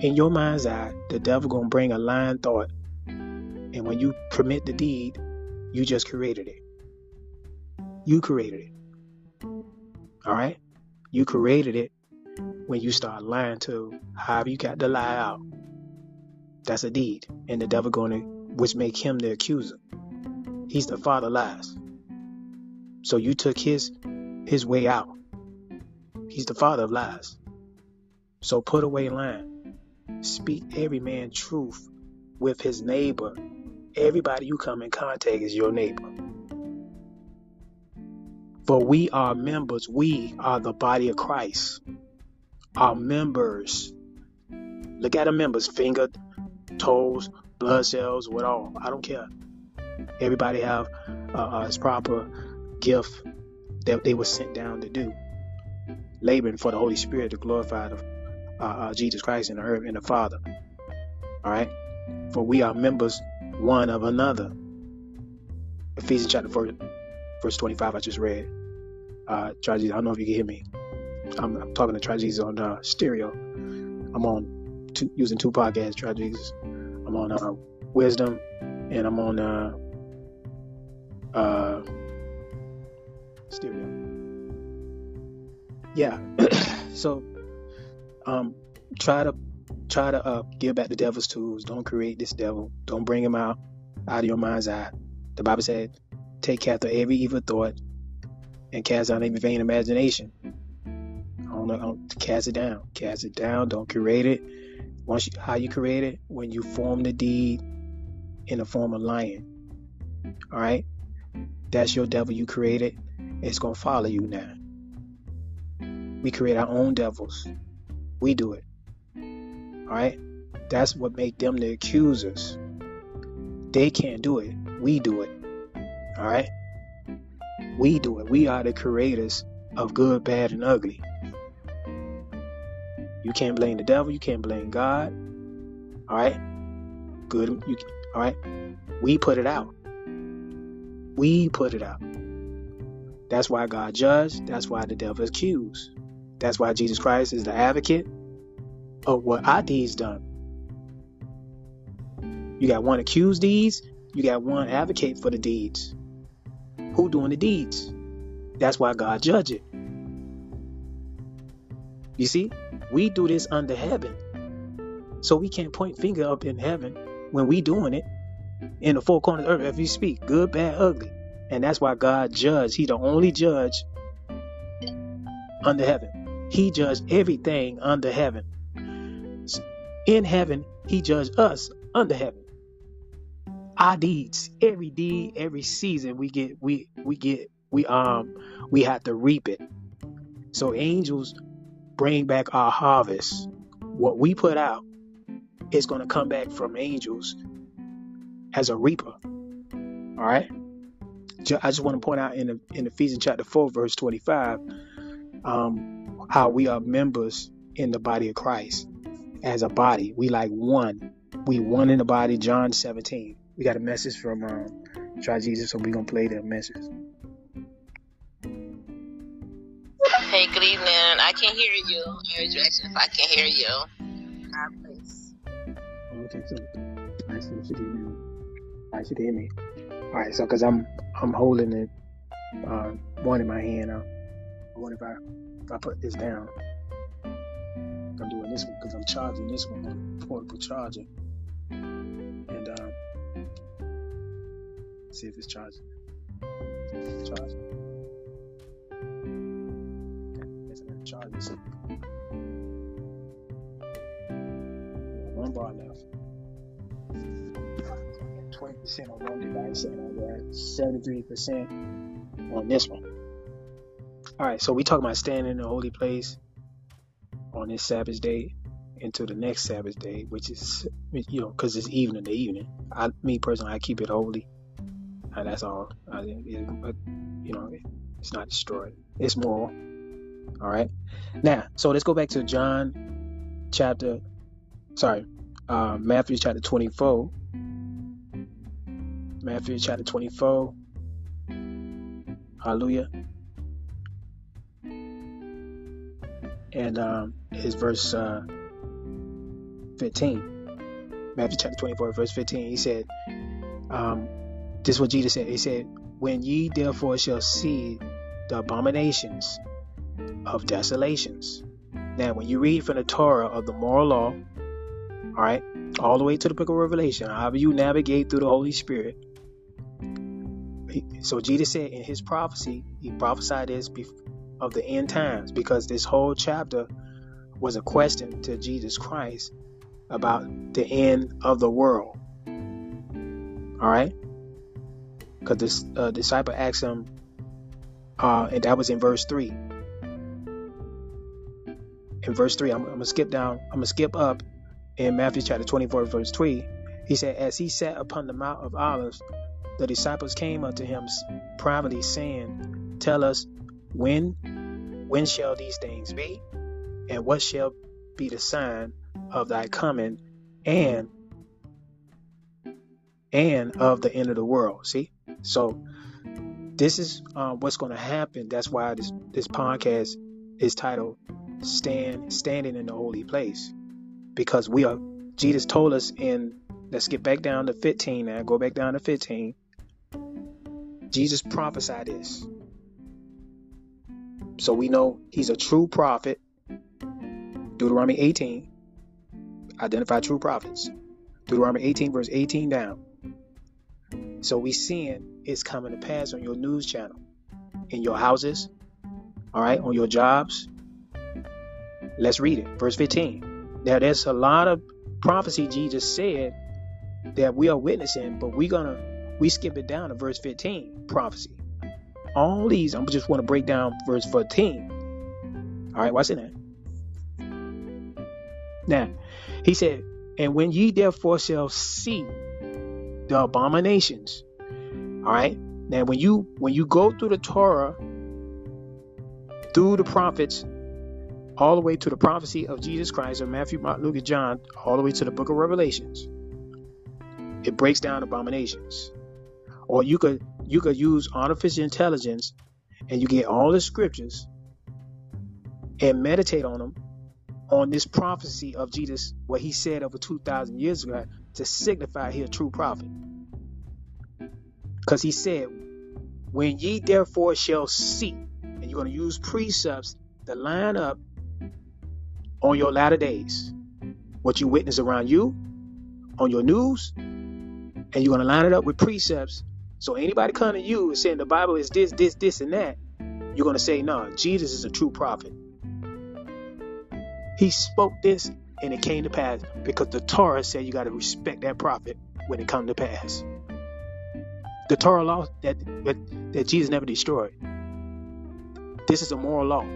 In your mind's eye, the devil gonna bring a lying thought, and when you commit the deed, you just created it. You created it. All right, you created it when you start lying to however you got to lie out. That's a deed, and the devil gonna which make him the accuser. He's the father lies. So you took his his way out. He's the father of lies. So put away lying. Speak every man truth with his neighbor. Everybody you come in contact is your neighbor. For we are members. We are the body of Christ. Our members. Look at the members. Finger, toes, blood cells, what all. I don't care. Everybody have uh, uh, his proper gift that they were sent down to do. Laboring for the Holy Spirit to glorify the, uh, uh, Jesus Christ and the earth and the Father. All right? For we are members one of another. Ephesians chapter 4, verse 25, I just read. Uh, I don't know if you can hear me. I'm, I'm talking to Jesus on uh, stereo. I'm on two, using two podcasts, Jesus. I'm on uh, Wisdom and I'm on uh, uh, stereo. Yeah. so, um, try to try to uh, give back the devil's tools. Don't create this devil. Don't bring him out out of your mind's eye. The Bible said, "Take captive every evil thought and cast out every vain imagination." I don't know. Don't, cast it down. Cast it down. Don't create it. Once you, how you create it when you form the deed in the form of lying. All right. That's your devil you created. It's gonna follow you now. We create our own devils. We do it. All right? That's what make them the accusers. They can't do it. We do it. All right? We do it. We are the creators of good, bad, and ugly. You can't blame the devil. You can't blame God. All right? Good. You, all right? We put it out. We put it out. That's why God judged. That's why the devil accused. That's why Jesus Christ is the advocate of what our deeds done. You got one accused deeds, you got one advocate for the deeds. Who doing the deeds? That's why God judge it. You see, we do this under heaven. So we can't point finger up in heaven when we doing it in the four corners of earth if you speak, good, bad, ugly. And that's why God judge. He the only judge under heaven. He judged everything under heaven. In heaven, he judged us under heaven. Our deeds, every deed, every season we get we we get We um we have to reap it. So angels bring back our harvest. What we put out is going to come back from angels as a reaper. All right. I just want to point out in in Ephesians chapter four, verse twenty-five, um, how we are members in the body of Christ as a body. We like one. We one in the body. John seventeen. We got a message from um, Try Jesus, so we're gonna play that message. Hey, good evening. I can't hear you. if I can hear you. God bless. Okay, so I see she hear me. I should hear me. All right, so because I'm I'm holding it, uh, one in my hand. Uh, I wonder if I if I put this down. I'm doing this one because I'm charging this one on portable charger. And um, see if it's charging. It's charging. Charging. So one left. 20% on one device and I got 73% on this one. All right, so we talk about standing in the holy place on this Sabbath day until the next Sabbath day, which is, you know, because it's evening to evening. I, me personally, I keep it holy. And that's all. Uh, I, it, but, you know, it's not destroyed. It's moral. All right. Now, so let's go back to John chapter, sorry, uh, Matthew chapter 24. Matthew chapter 24. Hallelujah. And um, is verse uh, 15. Matthew chapter 24, verse 15. He said, um, This is what Jesus said. He said, When ye therefore shall see the abominations of desolations. Now, when you read from the Torah of the moral law, all right, all the way to the book of Revelation, however you navigate through the Holy Spirit, so Jesus said in his prophecy, he prophesied this of the end times because this whole chapter was a question to Jesus Christ about the end of the world. All right? Because this uh, disciple asked him, uh, and that was in verse 3. In verse 3, I'm, I'm going to skip down, I'm going to skip up in Matthew chapter 24, verse 3. He said, As he sat upon the Mount of Olives, the disciples came unto him privately, saying, Tell us when when shall these things be? And what shall be the sign of thy coming and and of the end of the world? See? So this is uh, what's going to happen. That's why this this podcast is titled "Stand Standing in the Holy Place," because we are. Jesus told us in. Let's get back down to 15 now. Go back down to 15. Jesus prophesied this. So we know he's a true prophet. Deuteronomy 18 identify true prophets. Deuteronomy 18 verse 18 down. So we seeing it's coming to pass on your news channel, in your houses, all right, on your jobs. Let's read it. Verse 15. Now there's a lot of prophecy Jesus said that we are witnessing, but we're gonna we skip it down to verse 15, prophecy. All these, I'm just want to break down verse 14. All right, what's in that? Now, he said, And when ye therefore shall see the abominations, all right. Now, when you when you go through the Torah, through the prophets, all the way to the prophecy of Jesus Christ of Matthew, Mark, Luke, and John, all the way to the book of Revelations, it breaks down abominations. Or you could you could use artificial intelligence and you get all the scriptures and meditate on them on this prophecy of Jesus, what he said over 2,000 years ago, to signify he a true prophet. Because he said, When ye therefore shall see, and you're going to use precepts to line up on your latter days, what you witness around you, on your news, and you're going to line it up with precepts so anybody coming to you and saying the Bible is this, this, this, and that, you're going to say, no, Jesus is a true prophet. He spoke this and it came to pass because the Torah said you got to respect that prophet when it come to pass. The Torah law that, that, that Jesus never destroyed. This is a moral law.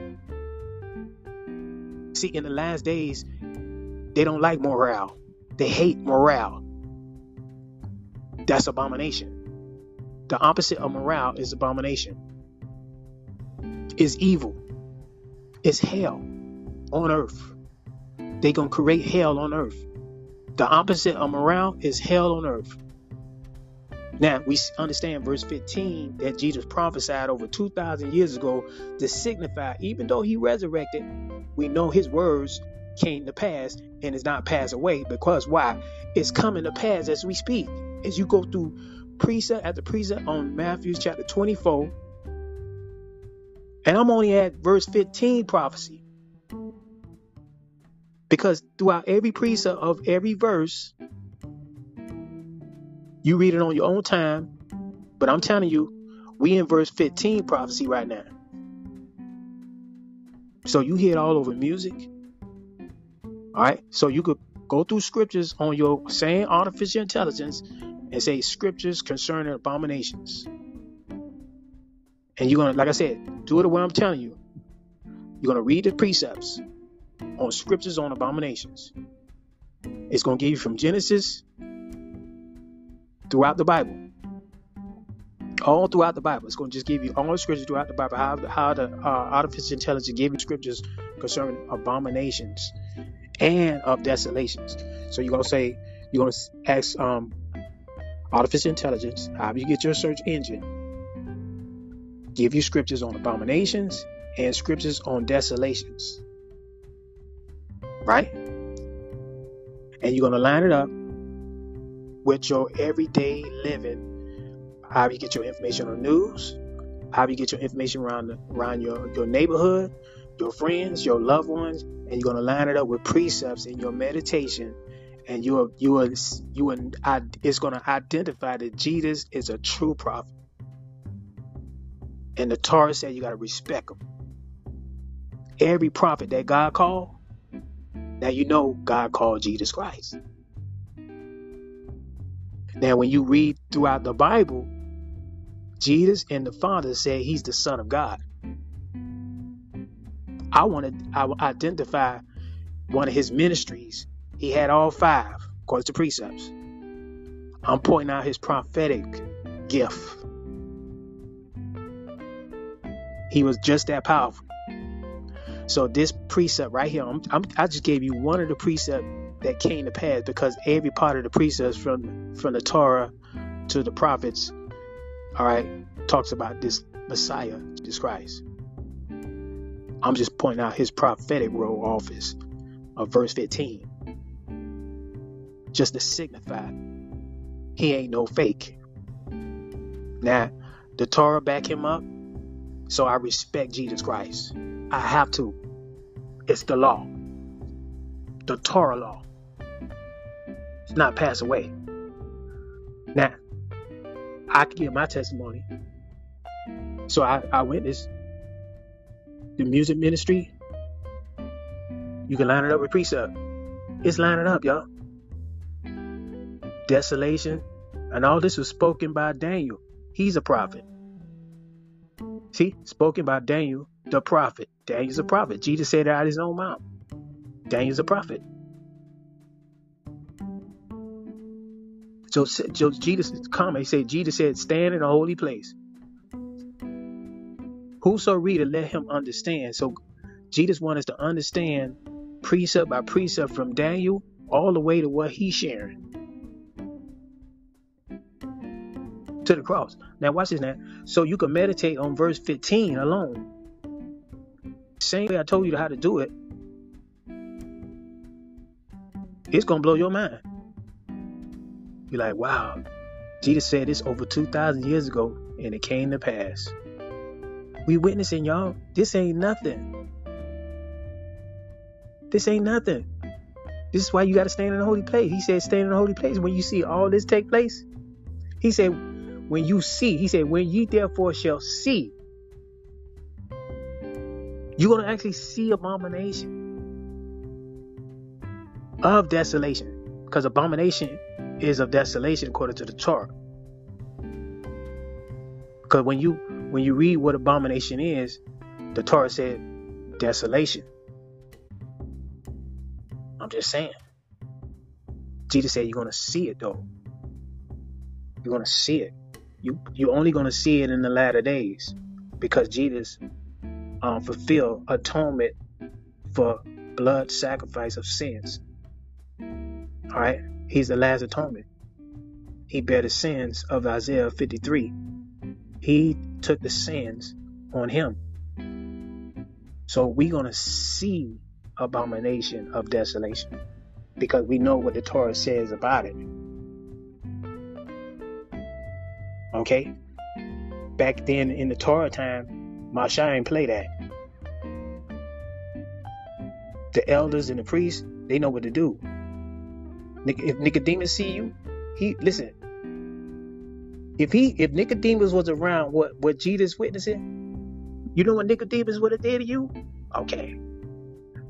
See, in the last days, they don't like morale. They hate morale. That's abomination. The opposite of morale is abomination. Is evil. It's hell on earth. They gonna create hell on earth. The opposite of morale is hell on earth. Now we understand verse 15 that Jesus prophesied over 2,000 years ago to signify, even though he resurrected, we know his words came to pass and is not passed away because why? It's coming to pass as we speak. As you go through precept after precept on Matthew chapter 24, and I'm only at verse 15 prophecy. Because throughout every precept of every verse, you read it on your own time. But I'm telling you, we in verse 15 prophecy right now. So you hear it all over music. All right. So you could go through scriptures on your same artificial intelligence and say scriptures concerning abominations. And you're gonna, like I said, do it the way I'm telling you. You're gonna read the precepts on scriptures on abominations. It's gonna give you from Genesis throughout the Bible. All throughout the Bible. It's going to just give you all the scriptures throughout the Bible, how, how the uh, artificial intelligence gave you scriptures concerning abominations and of desolations. So you're going to say, you're going to ask um, artificial intelligence, how do you get your search engine? Give you scriptures on abominations and scriptures on desolations. Right? And you're going to line it up with your everyday living. How you get your information on news, how you get your information around around your, your neighborhood, your friends, your loved ones, and you're to line it up with precepts in your meditation and you are you are you are it's to identify that Jesus is a true prophet. And the Torah said you got to respect him. Every prophet that God called, now you know God called Jesus Christ. Now, when you read throughout the Bible, Jesus and the Father say He's the Son of God. I want to identify one of His ministries he had all five, according to precepts. I'm pointing out his prophetic gift. He was just that powerful. So this precept right here, I'm, I'm, i just gave you one of the precepts that came to pass because every part of the precepts from from the Torah to the prophets, all right, talks about this Messiah, Jesus Christ. I'm just pointing out his prophetic role office of verse 15 just to signify he ain't no fake. Now, the Torah back him up, so I respect Jesus Christ. I have to. It's the law, the Torah law. Not pass away. Now, I can give my testimony. So I, I witnessed the music ministry. You can line it up with precept. It's lining up, y'all desolation, and all this was spoken by Daniel. He's a prophet. See, spoken by Daniel, the prophet. Daniel's a prophet. Jesus said it out of his own mouth. Daniel's a prophet. So, so Jesus comment, he said, Jesus said, stand in a holy place. Whoso reader, let him understand. So Jesus wants us to understand precept by precept from Daniel all the way to what he's sharing. to the cross. Now watch this now. So you can meditate on verse 15 alone. Same way I told you how to do it. It's gonna blow your mind. You're like, wow, Jesus said this over 2,000 years ago, and it came to pass. We witnessing, y'all. This ain't nothing. This ain't nothing. This is why you got to stand in the holy place. He said, stand in the holy place. When you see all this take place, he said, when you see, he said, when ye therefore shall see, you're going to actually see abomination of desolation. Because abomination is of desolation according to the Torah. Because when you when you read what abomination is, the Torah said desolation. I'm just saying. Jesus said you're gonna see it though. You're gonna see it. You you're only gonna see it in the latter days because Jesus um, fulfilled atonement for blood sacrifice of sins. All right, he's the last atonement. He bare the sins of Isaiah 53. He took the sins on him. So we're gonna see abomination of desolation because we know what the Torah says about it. Okay? Back then in the Torah time, Moshe ain't play that. The elders and the priests, they know what to do. If Nicodemus see you, he listen. If he if Nicodemus was around what what Jesus witnessing, you know what Nicodemus would have did to you? Okay.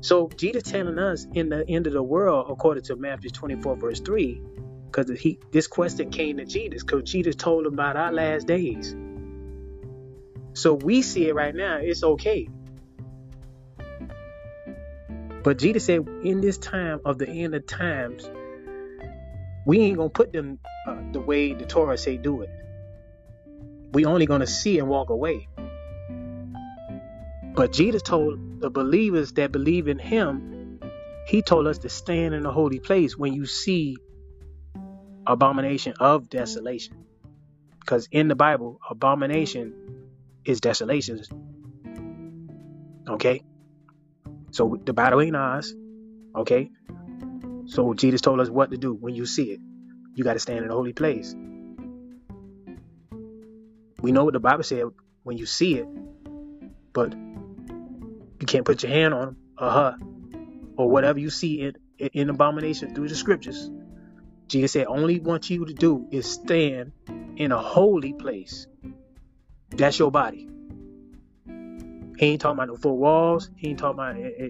So Jesus telling us in the end of the world, according to Matthew 24, verse 3, because he this question came to Jesus, because Jesus told him about our last days. So we see it right now, it's okay. But Jesus said, in this time of the end of times, we ain't gonna put them uh, the way the Torah say do it. We only gonna see and walk away. But Jesus told the believers that believe in him, he told us to stand in the holy place when you see abomination of desolation. Because in the Bible, abomination is desolation. Okay? So the battle ain't ours. Okay? So Jesus told us what to do when you see it. You got to stand in a holy place. We know what the Bible said when you see it, but you can't put your hand on or her or whatever you see in, in abomination through the scriptures. Jesus said, only want you to do is stand in a holy place. That's your body. He ain't talking about no four walls. He ain't talking about eh, eh,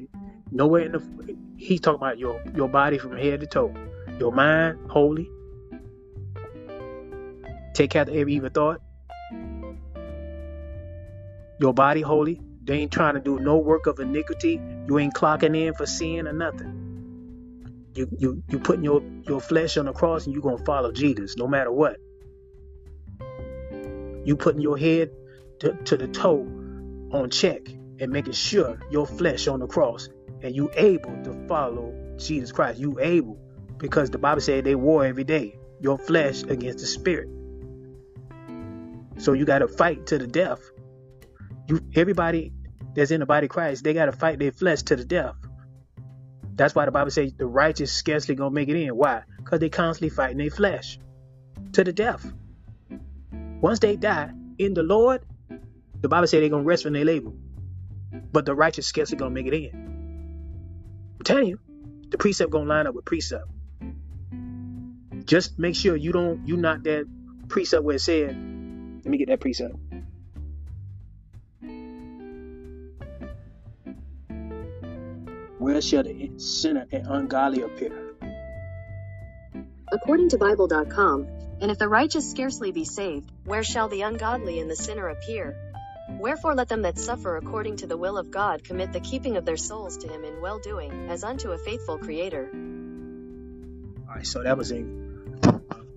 nowhere in the. He's talking about your your body from head to toe. Your mind holy. Take care of every evil thought. Your body holy. They ain't trying to do no work of iniquity. You ain't clocking in for sin or nothing. You you you putting your, your flesh on the cross and you gonna follow Jesus no matter what. You putting your head to, to the toe on check and making sure your flesh on the cross and you able to follow Jesus Christ. You able because the Bible said they war every day. Your flesh against the spirit. So you got to fight to the death. You everybody that's in the body of Christ, they got to fight their flesh to the death. That's why the Bible says the righteous scarcely gonna make it in. Why? Because they constantly fighting their flesh to the death. Once they die in the Lord, the Bible says they're gonna rest from their labor. But the righteous scarcely gonna make it in. I'm you, the precept gonna line up with precept. Just make sure you don't you not that precept where it said, let me get that precept. Where shall the sinner and ungodly appear? According to Bible.com, and if the righteous scarcely be saved, where shall the ungodly and the sinner appear? Wherefore let them that suffer according to the will of God commit the keeping of their souls to him in well doing, as unto a faithful Creator. Alright, so that was in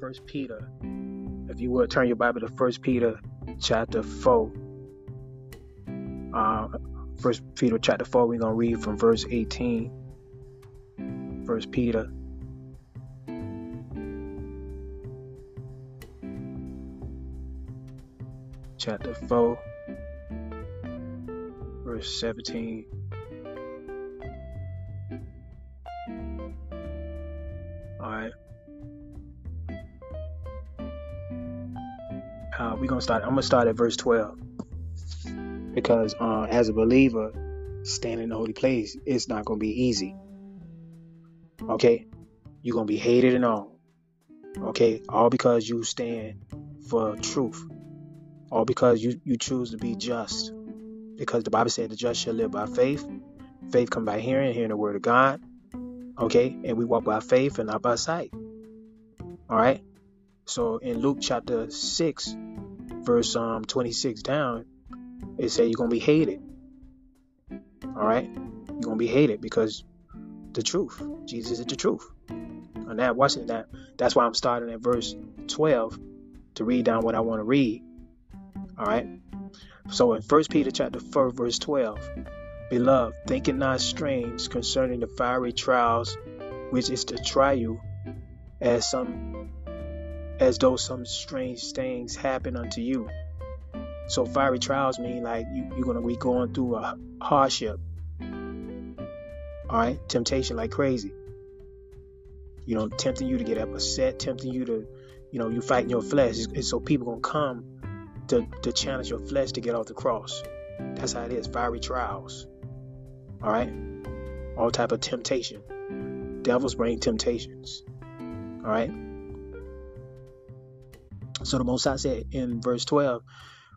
First Peter. If you would turn your Bible to First Peter chapter four. Uh, First Peter chapter 4, we're to read from verse 18. First Peter. Chapter 4, verse 17. Alright. Uh, we're gonna start. I'm gonna start at verse 12 because uh, as a believer, standing in the holy place, it's not to be easy. Okay, you're to be hated and all. Okay, all because you stand for truth, all because you you choose to be just. Because the Bible said the just shall live by faith. Faith come by hearing, hearing the word of God. Okay, and we walk by faith and not by sight. All right. So in Luke chapter six, verse um 26 down, it said you're gonna be hated. All right, you're gonna be hated because the truth. Jesus is the truth. And now watching that, that's why I'm starting at verse 12 to read down what I want to read. All right. So in 1 Peter chapter 4, verse 12, beloved, think it not strange concerning the fiery trials which is to try you, as some as though some strange things happen unto you. So fiery trials mean like you, you're gonna be going through a hardship. All right, temptation like crazy. You know, tempting you to get upset, tempting you to, you know, you fighting your flesh, and so people gonna come to to challenge your flesh to get off the cross. That's how it is. Fiery trials. All right, all type of temptation. Devils bring temptations. All right. So the Most High said in verse 12,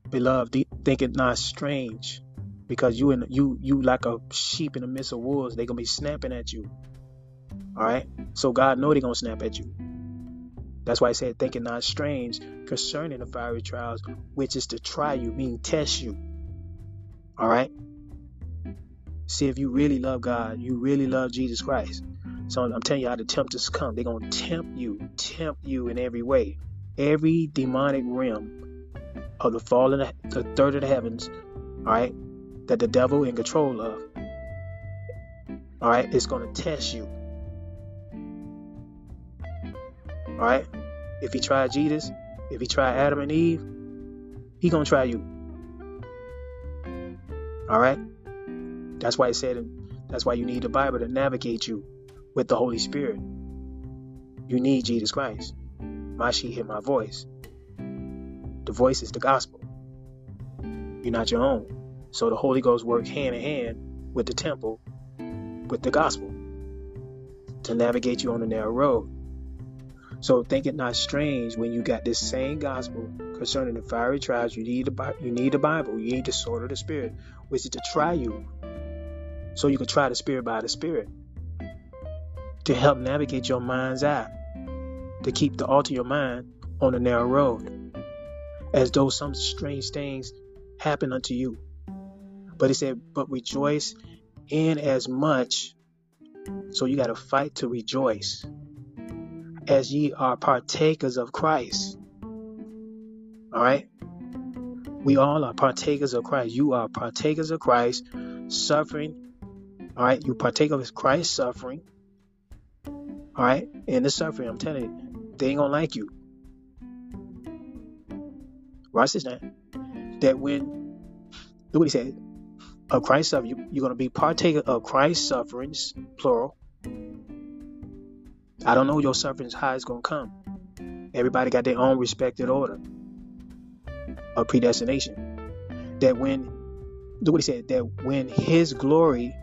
Beloved, think it not strange, because you and you you like a sheep in the midst of wolves. They're gonna be snapping at you. All right. So God know they're gonna snap at you. That's why I said, think it not strange concerning the fiery trials, which is to try you, mean test you. All right. See if you really love God, you really love Jesus Christ. So I'm telling you how the tempters come. They're gonna tempt you, tempt you in every way. Every demonic realm of the fallen, the third of the heavens, all right, that the devil in control of, all right, is gonna test you. Right, if he tried Jesus, if he tried Adam and Eve, he gonna try you. All right, that's why it said, that's why you need the Bible to navigate you with the Holy Spirit. You need Jesus Christ. My sheep hear my voice. The voice is the gospel. You're not your own. So the Holy Ghost works hand in hand with the temple, with the gospel, to navigate you on the narrow road. So think it not strange when you got this same gospel concerning the fiery trials. You need the you need the Bible. You need the sword of the Spirit, which is to try you, so you can try the Spirit by the Spirit to help navigate your mind's eye, to keep the altar your mind on the narrow road, as though some strange things happen unto you. But he said, but rejoice in as much. So you got to fight to rejoice as ye are partakers of Christ. All right? We all are partakers of Christ. You are partakers of Christ, suffering. All right? You partake of Christ's suffering all right? In the suffering, I'm telling you, they ain't gonna like you. Watch this now. That when, look what he said, of Christ's suffering, you, you're gonna be partaker of Christ's sufferings, plural. I don't know your sufferings how it's gonna come. Everybody got their own respected order of predestination. That when, look what he said, that when his glory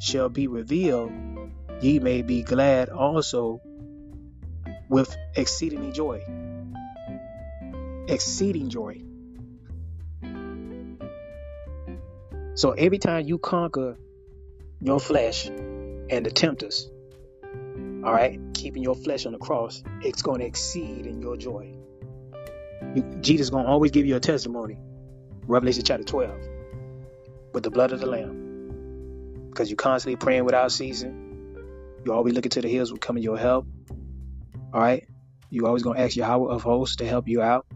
shall be revealed, ye may be glad also with exceeding joy. Exceeding joy. So every time you conquer your flesh and the tempters, all right, mm-hmm. keeping your flesh on the cross, it's going to exceed in your joy. You, Jesus is going to always give you a testimony. Revelation chapter 12. With the blood of the Lamb. Because you're constantly praying without ceasing You're always looking to the hills will come in your help. All right. You always gonna ask your Yahweh of hosts to help you out.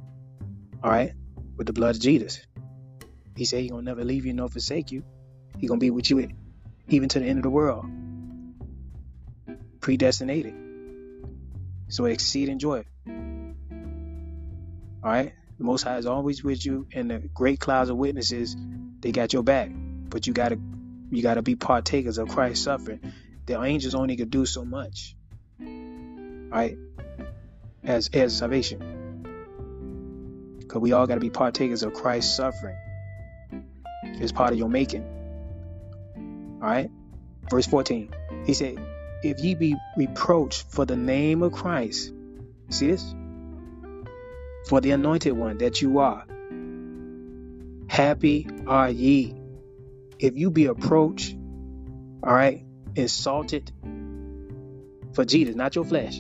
All right. With the blood of Jesus. He said he gonna never leave you nor forsake you. He gonna be with you even to the end of the world. Predestinated. So exceed joy. All right. The Most High is always with you, and the great clouds of witnesses, they got your back. But you gotta, you gotta be partakers of Christ's suffering the angels only could do so much, right? As as salvation, because we all got to be partakers of Christ's suffering. It's part of your making. All right, verse fourteen. He said, "If ye be reproached for the name of Christ, see this, for the anointed one that you are, happy are ye. If you be approached, all right, insulted for Jesus, not your flesh.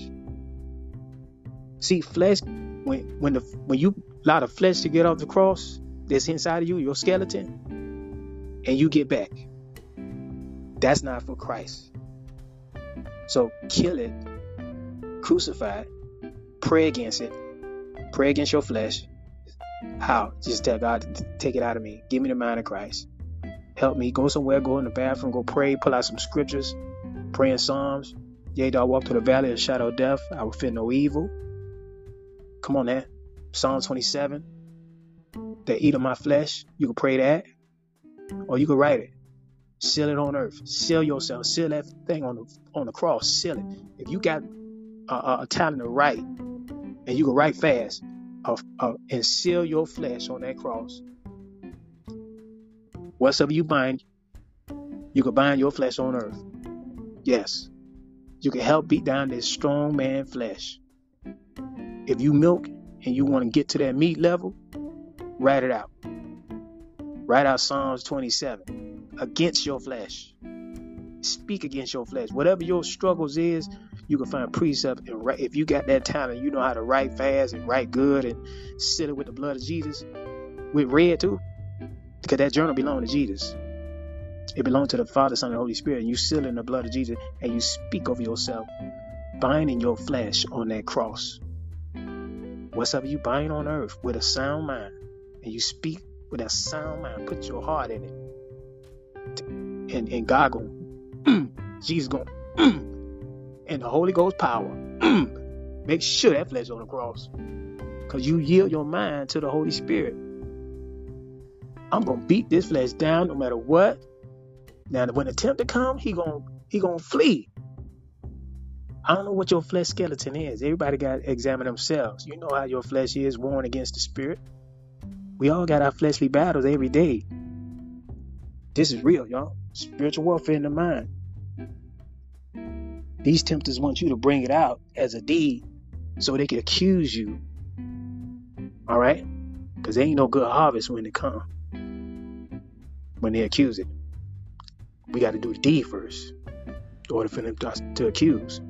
See, flesh when when the when you a lot of flesh to get off the cross that's inside of you, your skeleton, and you get back. That's not for Christ. So kill it, crucify it, pray against it, pray against your flesh. How? Just tell God take it out of me. Give me the mind of Christ. Help me. Go somewhere, go in the bathroom, go pray, pull out some scriptures, pray in Psalms. Yea, though I walk through the valley of shadow of death, I will fear no evil. Come on, man. Psalm 27. They eat of my flesh. You can pray that. Or you can write it. Seal it on earth. Seal yourself. Seal that thing on the on the cross. Seal it. If you got a, a, talent to write, and you can write fast, uh, uh, and seal your flesh on that cross. Whatsoever you bind, you can bind your flesh on earth. Yes. You can help beat down this strong man flesh. If you milk and you want to get to that meat level, write it out. Write out Psalms 27 against your flesh. Speak against your flesh. Whatever your struggles is, you can find precept and write. If you got that talent, you know how to write fast and write good and seal it with the blood of Jesus, with red too, because that journal belongs to Jesus. It belongs to the Father, Son, and Holy Spirit. And you seal it in the blood of Jesus and you speak over yourself, binding your flesh on that cross. Whatsoever you bind on earth with a sound mind, and you speak with a sound mind, put your heart in it. And, and God going, Jesus going, and the Holy Ghost power. Make sure that flesh on the cross. Because you yield your mind to the Holy Spirit. I'm gonna beat this flesh down no matter what. Now when the tempter come, he gonna he gonna flee. I don't know what your flesh skeleton is. Everybody got to examine themselves. You know how your flesh is warring against the spirit. We all got our fleshly battles every day. This is real, y'all. Spiritual warfare in the mind. These tempters want you to bring it out as a deed so they can accuse you. All right? Because there ain't no good harvest when they come. When they accuse it. We got to do the deed first in order for them to, to accuse.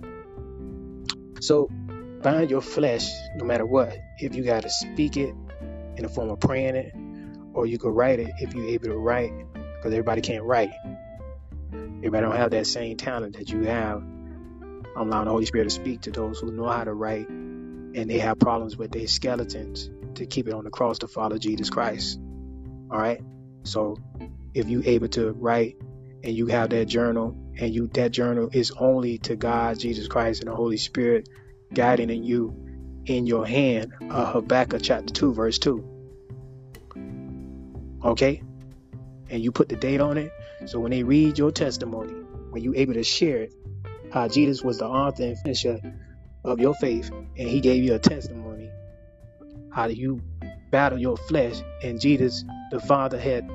So bind your flesh no matter what. If you got to speak it in the form of praying it, or you could write it if you're able to write, because everybody can't write. Everybody don't have that same talent that you have. I'm allowing the Holy Spirit to speak to those who know how to write and they have problems with their skeletons to keep it on the cross to follow Jesus Christ. All right. So if you able to write and you have that journal and you that journal is only to God, Jesus Christ, and the Holy Spirit guiding in you in your hand, uh, Habakkuk chapter 2, verse 2. Okay? And you put the date on it. So when they read your testimony, when you able to share it, how Jesus was the author and finisher of your faith, and he gave you a testimony, how do you battle your flesh, and Jesus, the Father, had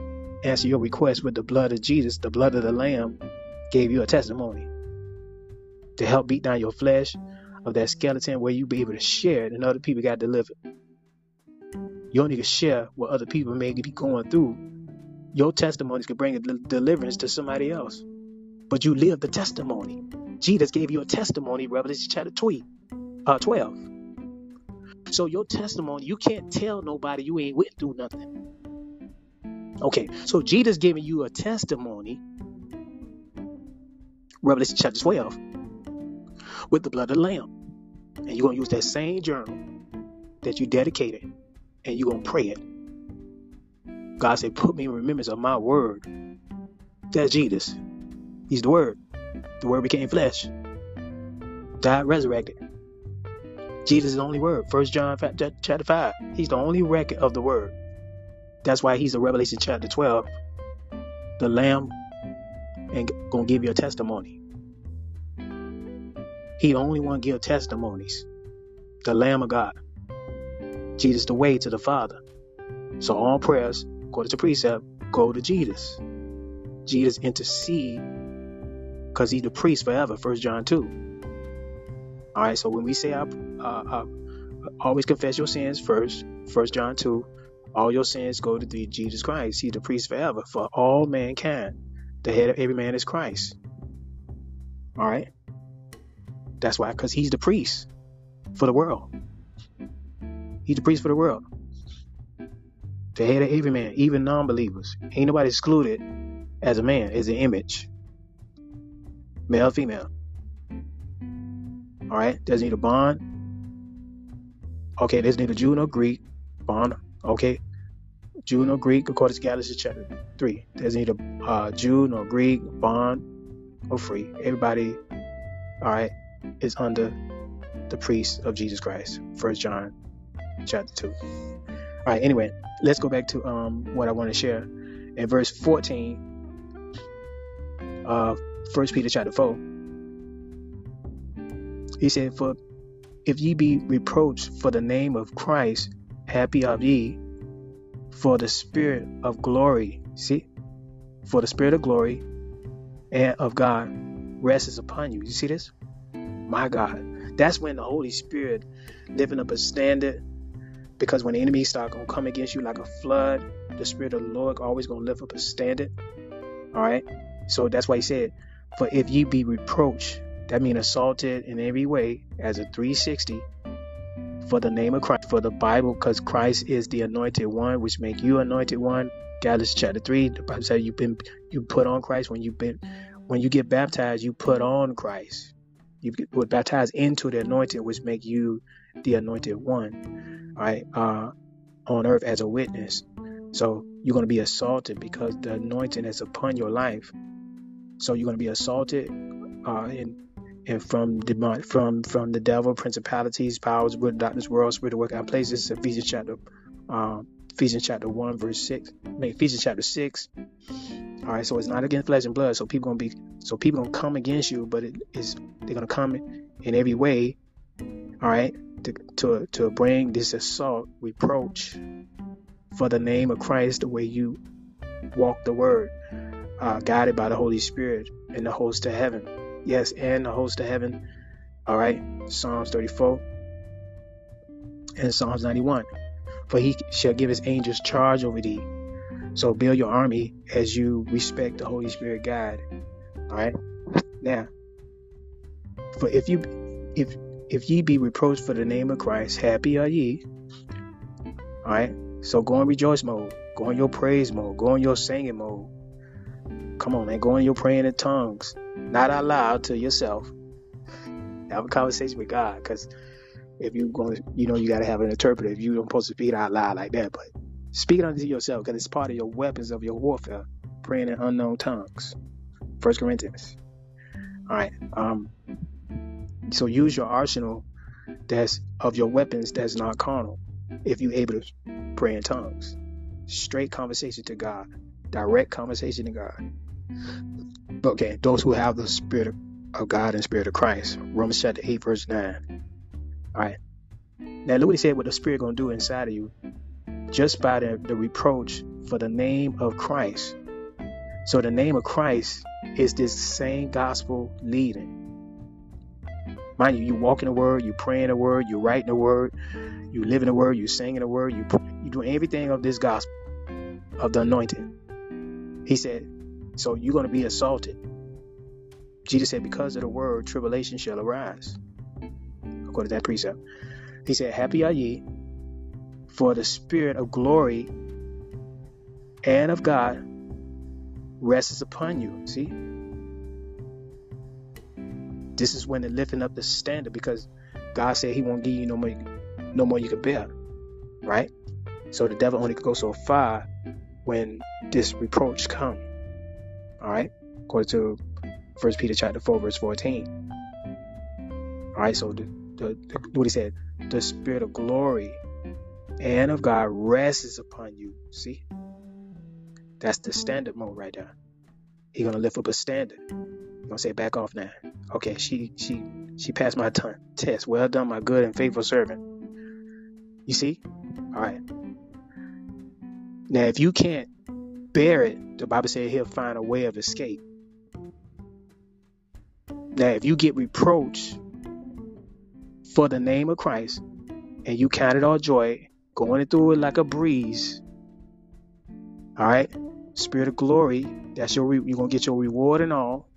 answered your request with the blood of Jesus, the blood of the Lamb, gave you a testimony to help beat down your flesh of that skeleton where you be able to share it and other people got delivered. You don't need to share what other people may be going through. Your testimonies can bring a deliverance to somebody else. But you live the testimony. Jesus gave you a testimony, Revelation chapter 12. Uh, 12. So your testimony, you can't tell nobody you ain't went through nothing. Okay, so Jesus giving you a testimony, Revelation chapter 12, with the blood of the Lamb. And you're going to use that same journal that you dedicated and you're going to pray it. God said, Put me in remembrance of my word. That's Jesus. He's the Word. The Word became flesh, died, resurrected. Jesus is the only Word. First John chapter 5. He's the only record of the Word. That's why he's the Revelation chapter 12. The Lamb and gonna give you a testimony. He only one give testimonies. The Lamb of God. Jesus the way to the Father. So all prayers, according to precept, go to Jesus. Jesus intercede because he's the priest forever. First John 2. All right, so when we say uh, uh, always confess your sins first, First John 2, all your sins go to the Jesus Christ. He's the priest forever for all mankind. The head of every man is Christ. All right. That's why, because he's the priest for the world. He's the priest for the world. The head of every man, even non-believers. Ain't nobody excluded as a man, as an image. Male, female. All right. There's a bond. Okay. There's neither Jew nor Greek. Bond. Okay. Jew nor Greek, according to Galatians chapter 3. There's neither uh, Jew nor Greek, bond or free. Everybody, all right, is under the priest of Jesus Christ. First John chapter 2. All right, anyway, let's go back to um what I want to share. In verse 14 of First Peter chapter 4, he said, For if ye be reproached for the name of Christ, happy are ye, for the spirit of glory, see, for the spirit of glory and of God rests upon you. You see this? My God. That's when the Holy Spirit lifting up a standard. Because when the enemy start gonna come against you like a flood, the Spirit of the Lord always gonna lift up a standard. All right. So that's why he said, For if ye be reproached, that means assaulted in every way as a 360 for the name of Christ, for the Bible, because Christ is the anointed one, which make you anointed one. Galatians chapter three, the Bible says you've been you put on Christ when you've been when you get baptized, you put on Christ. You were baptized into the anointed, which make you the anointed one, right? Uh, on earth as a witness. So you're going to be assaulted because the anointing is upon your life. So you're going to be assaulted, uh, and and from the from from the devil, principalities, powers, good darkness, world, spirit work out places. Ephesians chapter, um, Ephesians chapter one, verse six. I mean, Ephesians chapter six. All right, so it's not against flesh and blood. So people gonna be, so people gonna come against you, but it is they're gonna come in every way. All right, to to to bring this assault, reproach for the name of Christ, the way you walk the word, uh, guided by the Holy Spirit and the host of heaven. Yes, and the host of heaven. All right, Psalms 34 and Psalms 91. For he shall give his angels charge over thee. So build your army as you respect the Holy Spirit God. All right. Now, for if you if if ye be reproached for the name of Christ, happy are ye. All right. So go in rejoice mode. Go in your praise mode. Go in your singing mode. Come on, man. Go in your praying in tongues not out loud to yourself. Have a conversation with God, because if you're going, to, you know, you got to have an interpreter. If you don't supposed to speak out loud like that, but speak it unto yourself, because it's part of your weapons of your warfare. Praying in unknown tongues. First Corinthians. All right. Um. So use your arsenal that's of your weapons that's not carnal. If you're able to pray in tongues, straight conversation to God, direct conversation to God. Okay, those who have the Spirit of God and Spirit of Christ. Romans chapter 8, verse 9. All right. Now, he said what the Spirit to do inside of you just by the, the reproach for the name of Christ. So, the name of Christ is this same gospel leading. Mind you, you walk in the word, you pray in the word, you write in the word, you live in the word, you sing in the word, you you do everything of this gospel of the anointing. He said, so you're going to be assaulted. Jesus said, because of the word, tribulation shall arise. According to that precept. He said, Happy are ye, for the spirit of glory and of God rests upon you. See? This is when they're lifting up the standard because God said he won't give you no more no more you can bear. Right? So the devil only could go so far when this reproach comes. All right, according to First Peter chapter four verse fourteen. All right, so the, the, the what he said, the spirit of glory and of God rests upon you. See, that's the standard mode right there. He's gonna lift up a standard. Gonna say, "Back off now." Okay, she she she passed my test. Well done, my good and faithful servant. You see? All right. Now, if you can't bear it, the Bible said he'll find a way of escape. Now, if you get reproached for the name of Christ and you count it all joy, going through it like a breeze, all right, spirit of glory, that's your re- you're gonna get your reward and all,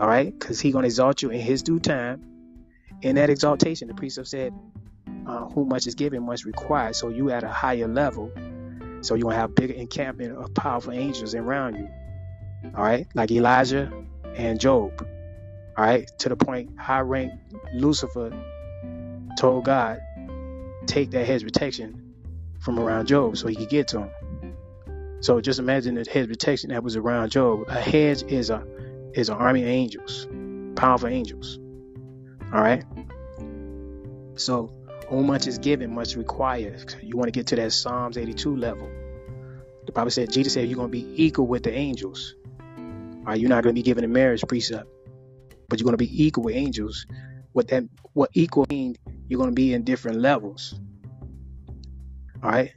all right, because He's gonna exalt you in His due time. In that exaltation, the priest have said, uh, "Who much is given, much required." So you at a higher level So you're gonna have bigger encampment of powerful angels around you. All right, like Elijah and Job. All right, to the point high rank Lucifer told God, take that hedge protection from around Job so he could get to him. So just imagine the hedge protection that was around Job. A hedge is a is an army of angels, powerful angels. All right. So, how much is given, much required. You want to get to that Psalms 82 level. The Bible said, Jesus said, you're going to be equal with the angels. All right, you're not going to be given a marriage precept, but you're going to be equal with angels. What that, what equal means, you're going to be in different levels. All right,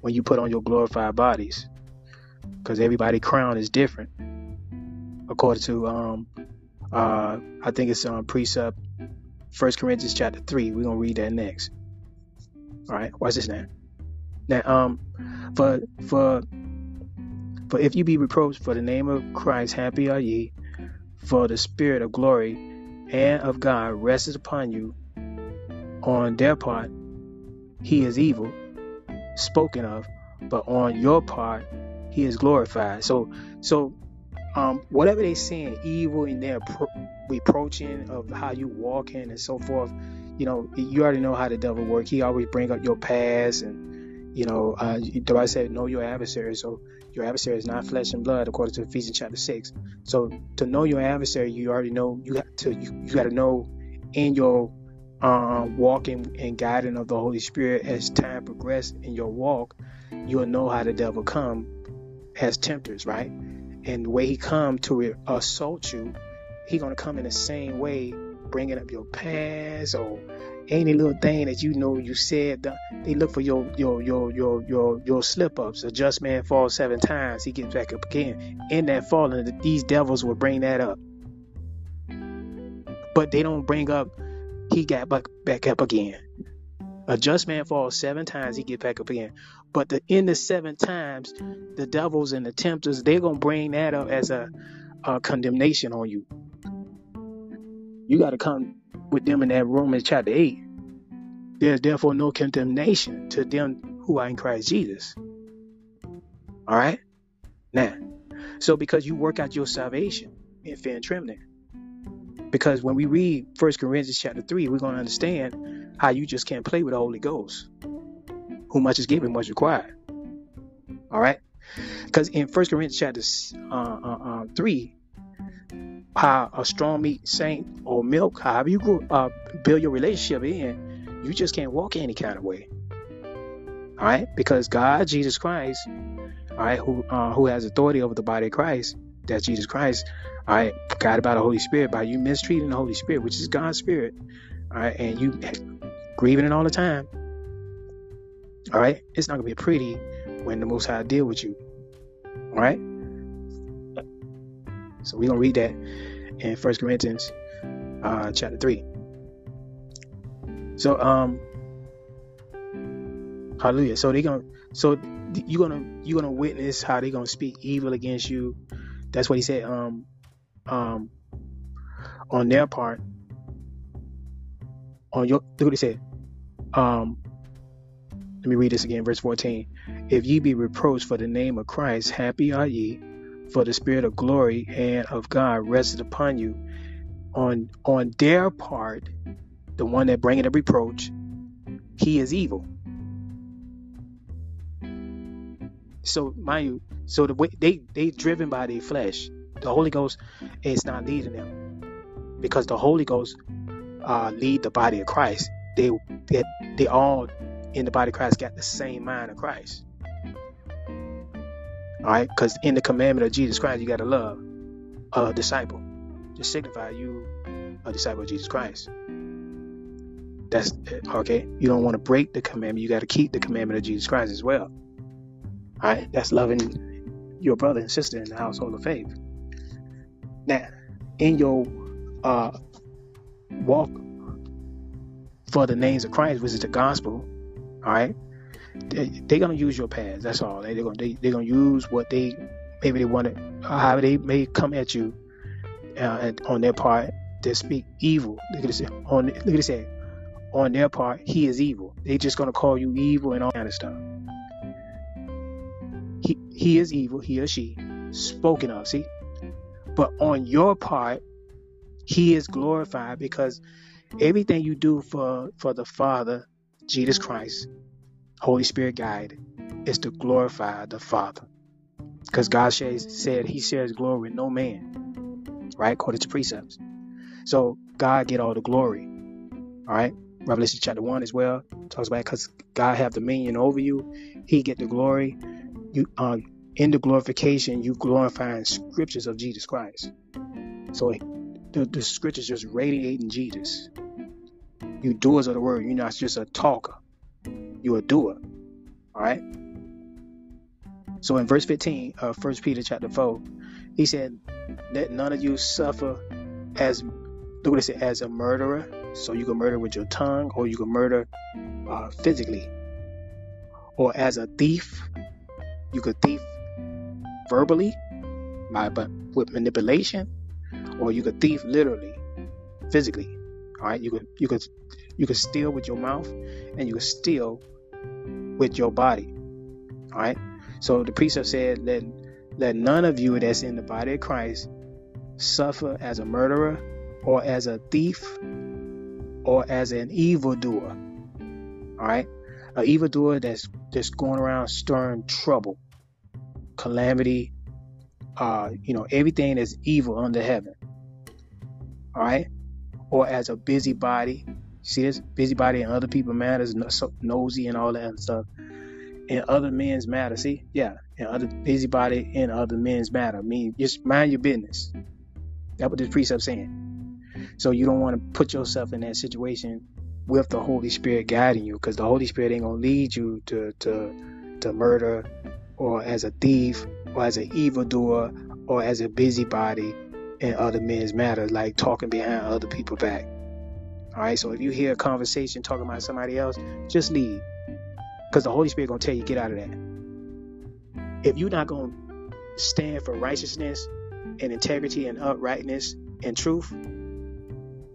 when you put on your glorified bodies, because everybody crown is different, according to um, uh, I think it's um precept First Corinthians chapter three. We're gonna read that next. All right, watch this now. Now, um, for for for if you be reproached for the name of Christ, happy are ye, for the Spirit of glory and of God rests upon you. On their part, he is evil, spoken of, but on your part, he is glorified. So, so um, whatever they saying evil in their pro- reproaching of how you walking and so forth, you know, you already know how the devil work. He always bring up your past and, you know, uh, the Bible said, know your adversary. So your adversary is not flesh and blood, according to Ephesians chapter six. So to know your adversary, you already know you got to you, you got to know in your um, walking and guiding of the Holy Spirit as time progresses in your walk, you'll know how the devil come as tempters, right? and the way he come to assault you, he gonna come in the same way, bringing up your past or any little thing that you know you said. They look for your your your your your your slip ups. A just man falls seven times, he gets back up again. In that falling, these devils will bring that up, but they don't bring up he got back back up again. A just man falls seven times, he get back up again. But the in the seven times, the devils and the tempters, they're gonna bring that up as a, a condemnation on you. You got to come with them in that Romans chapter eight. There's therefore no condemnation to them who are in Christ Jesus. All right. Now, so because you work out your salvation in fear and trembling, because when we read First Corinthians chapter three, we're gonna understand how you just can't play with the Holy Ghost who much is given, much required. All right, because in First Corinthians chapter uh, uh, uh, three, how a strong meat saint or milk, however you uh, build your relationship in, you just can't walk any kind of way. All right, because God, Jesus Christ, all right, who uh, who has authority over the body of Christ, that's Jesus Christ, all right, guided about the Holy Spirit, by you mistreating the Holy Spirit, which is God's Spirit, all right, and you grieving it all the time, all right, it's not gonna be pretty when the Most High deal with you. All right. So we're gonna read that in First Corinthians uh, chapter three. So um, hallelujah. So they're gonna so you're gonna you're gonna witness how they're gonna speak evil against you. That's what he said. Um, um, on their part, on your look what he said. Um, let me read this again, verse 14. If ye be reproached for the name of Christ, happy are ye, for the spirit of glory and of God rested upon you. On on their part, the one that bringeth reproach, he is evil. So mind you, so the way they they driven by their flesh. The Holy Ghost is not leading them because the Holy Ghost uh, lead the body of Christ. They they, they all in the body of Christ got the same mind of Christ. All right, because in the commandment of Jesus Christ, you got to love a disciple. Just signify you a disciple of Jesus Christ. That's okay. You don't want to break the commandment. You got to keep the commandment of Jesus Christ as well. Right, that's loving your brother and sister in the household of faith. Now, in your uh, walk for the names of Christ, which is the gospel, all right, they, they're gonna use your past. That's all. They, they're gonna they, they're gonna use what they maybe they want to, how they may come at you uh, on their part to speak evil. Look at this. On look at this. On their part, he is evil. They're just gonna call you evil and all kind of stuff. He, is evil, he or she, spoken of, see? But on your part, he is glorified because everything you do for, for the Father, Jesus Christ, Holy Spirit guide, is to glorify the Father. Because God shares, said he shares glory with no man, right? According to precepts. So God get all the glory. All right. Revelation chapter one as well talks about because God have dominion over you, He get the glory. You uh, in the glorification, you glorifying scriptures of Jesus Christ. So the, the scriptures just radiating Jesus. You doers of the word. You're not just a talker. You're a doer. All right. So in verse 15 of First Peter chapter 4, he said, Let none of you suffer as look what it as a murderer. So you can murder with your tongue, or you can murder uh, physically. Or as a thief, you could thief verbally, by but with manipulation, or you could thief literally, physically. All right, you could you could you could steal with your mouth, and you could steal with your body. All right. So the precept said, "Let let none of you that's in the body of Christ suffer as a murderer, or as a thief, or as an evildoer." All right, an evildoer that's that's going around stirring trouble, calamity, uh, you know, everything that's evil under heaven. All right, or as a busybody. See this busybody and other people matters, nosy and all that stuff And other men's matter. See, yeah, And other busybody and other men's matter. I mean, just mind your business. That's what this precept's saying. So you don't want to put yourself in that situation with the Holy Spirit guiding you, because the Holy Spirit ain't gonna lead you to to to murder, or as a thief, or as an evildoer, or as a busybody in other men's matters, like talking behind other people back. All right. So if you hear a conversation talking about somebody else, just leave. Because the Holy Spirit gonna tell you get out of that. If you're not gonna stand for righteousness and integrity and uprightness and truth,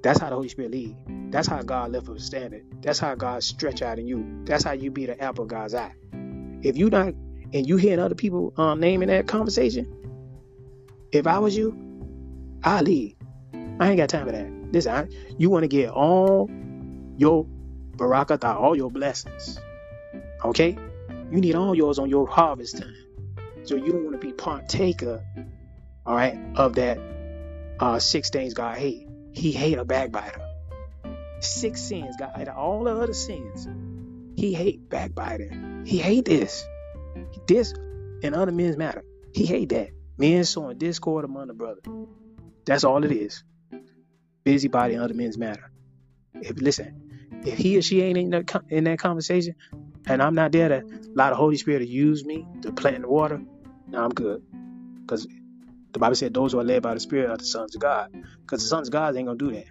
that's how the Holy Spirit lead. That's how God left a standard. That's how God stretch out in you. That's how you be the apple God's eye. If you not and you hearing other people um, naming that conversation, if I was you, I leave. I ain't got time for that. Listen, I, you want to get all your barakatah, all your blessings. Okay? You need all yours on your harvest time. So you don't want to be partaker, all right, of that uh, six things God hate. He hate a backbiter. Six sins, God, of all the other sins, he hate backbiting. He hate this. This and other men's matter. He hate that. Men sowing discord among the brother. That's all it is. Busybody and other men's matter. If listen, if he or she ain't in that, in that conversation, and I'm not there to allow the Holy Spirit to use me to plant the water, now I'm good. Because the Bible said those who are led by the Spirit are the sons of God. Because the sons of God ain't gonna do that.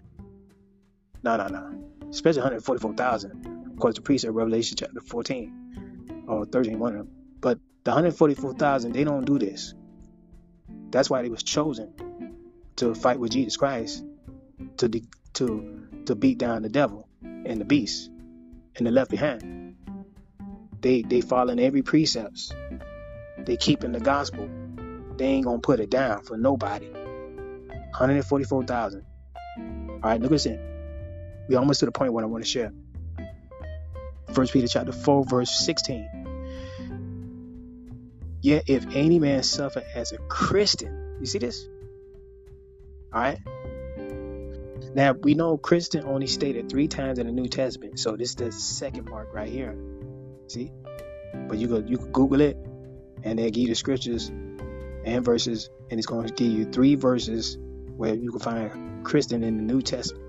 No, no, no. Especially 144,000, according to precept Revelation chapter 14 or 13, one of them. The 144,000, they don't do this. That's why they was chosen to fight with Jesus Christ to de- to to beat down the devil and the beast and the left behind. They they following every precepts. They keeping the gospel. They ain't gonna put it down for nobody. 144,000. All right, look at this. We almost to the point where I want to share. First Peter chapter 4, verse 16. Yet if any man suffer as a Christian, you see this? All right. Now we know Christian only stated three times in the New Testament, so this is the second mark right here. See? But you could you could Google it and they give you the scriptures and verses, and it's going to give you three verses where you can find Christian in the New Testament.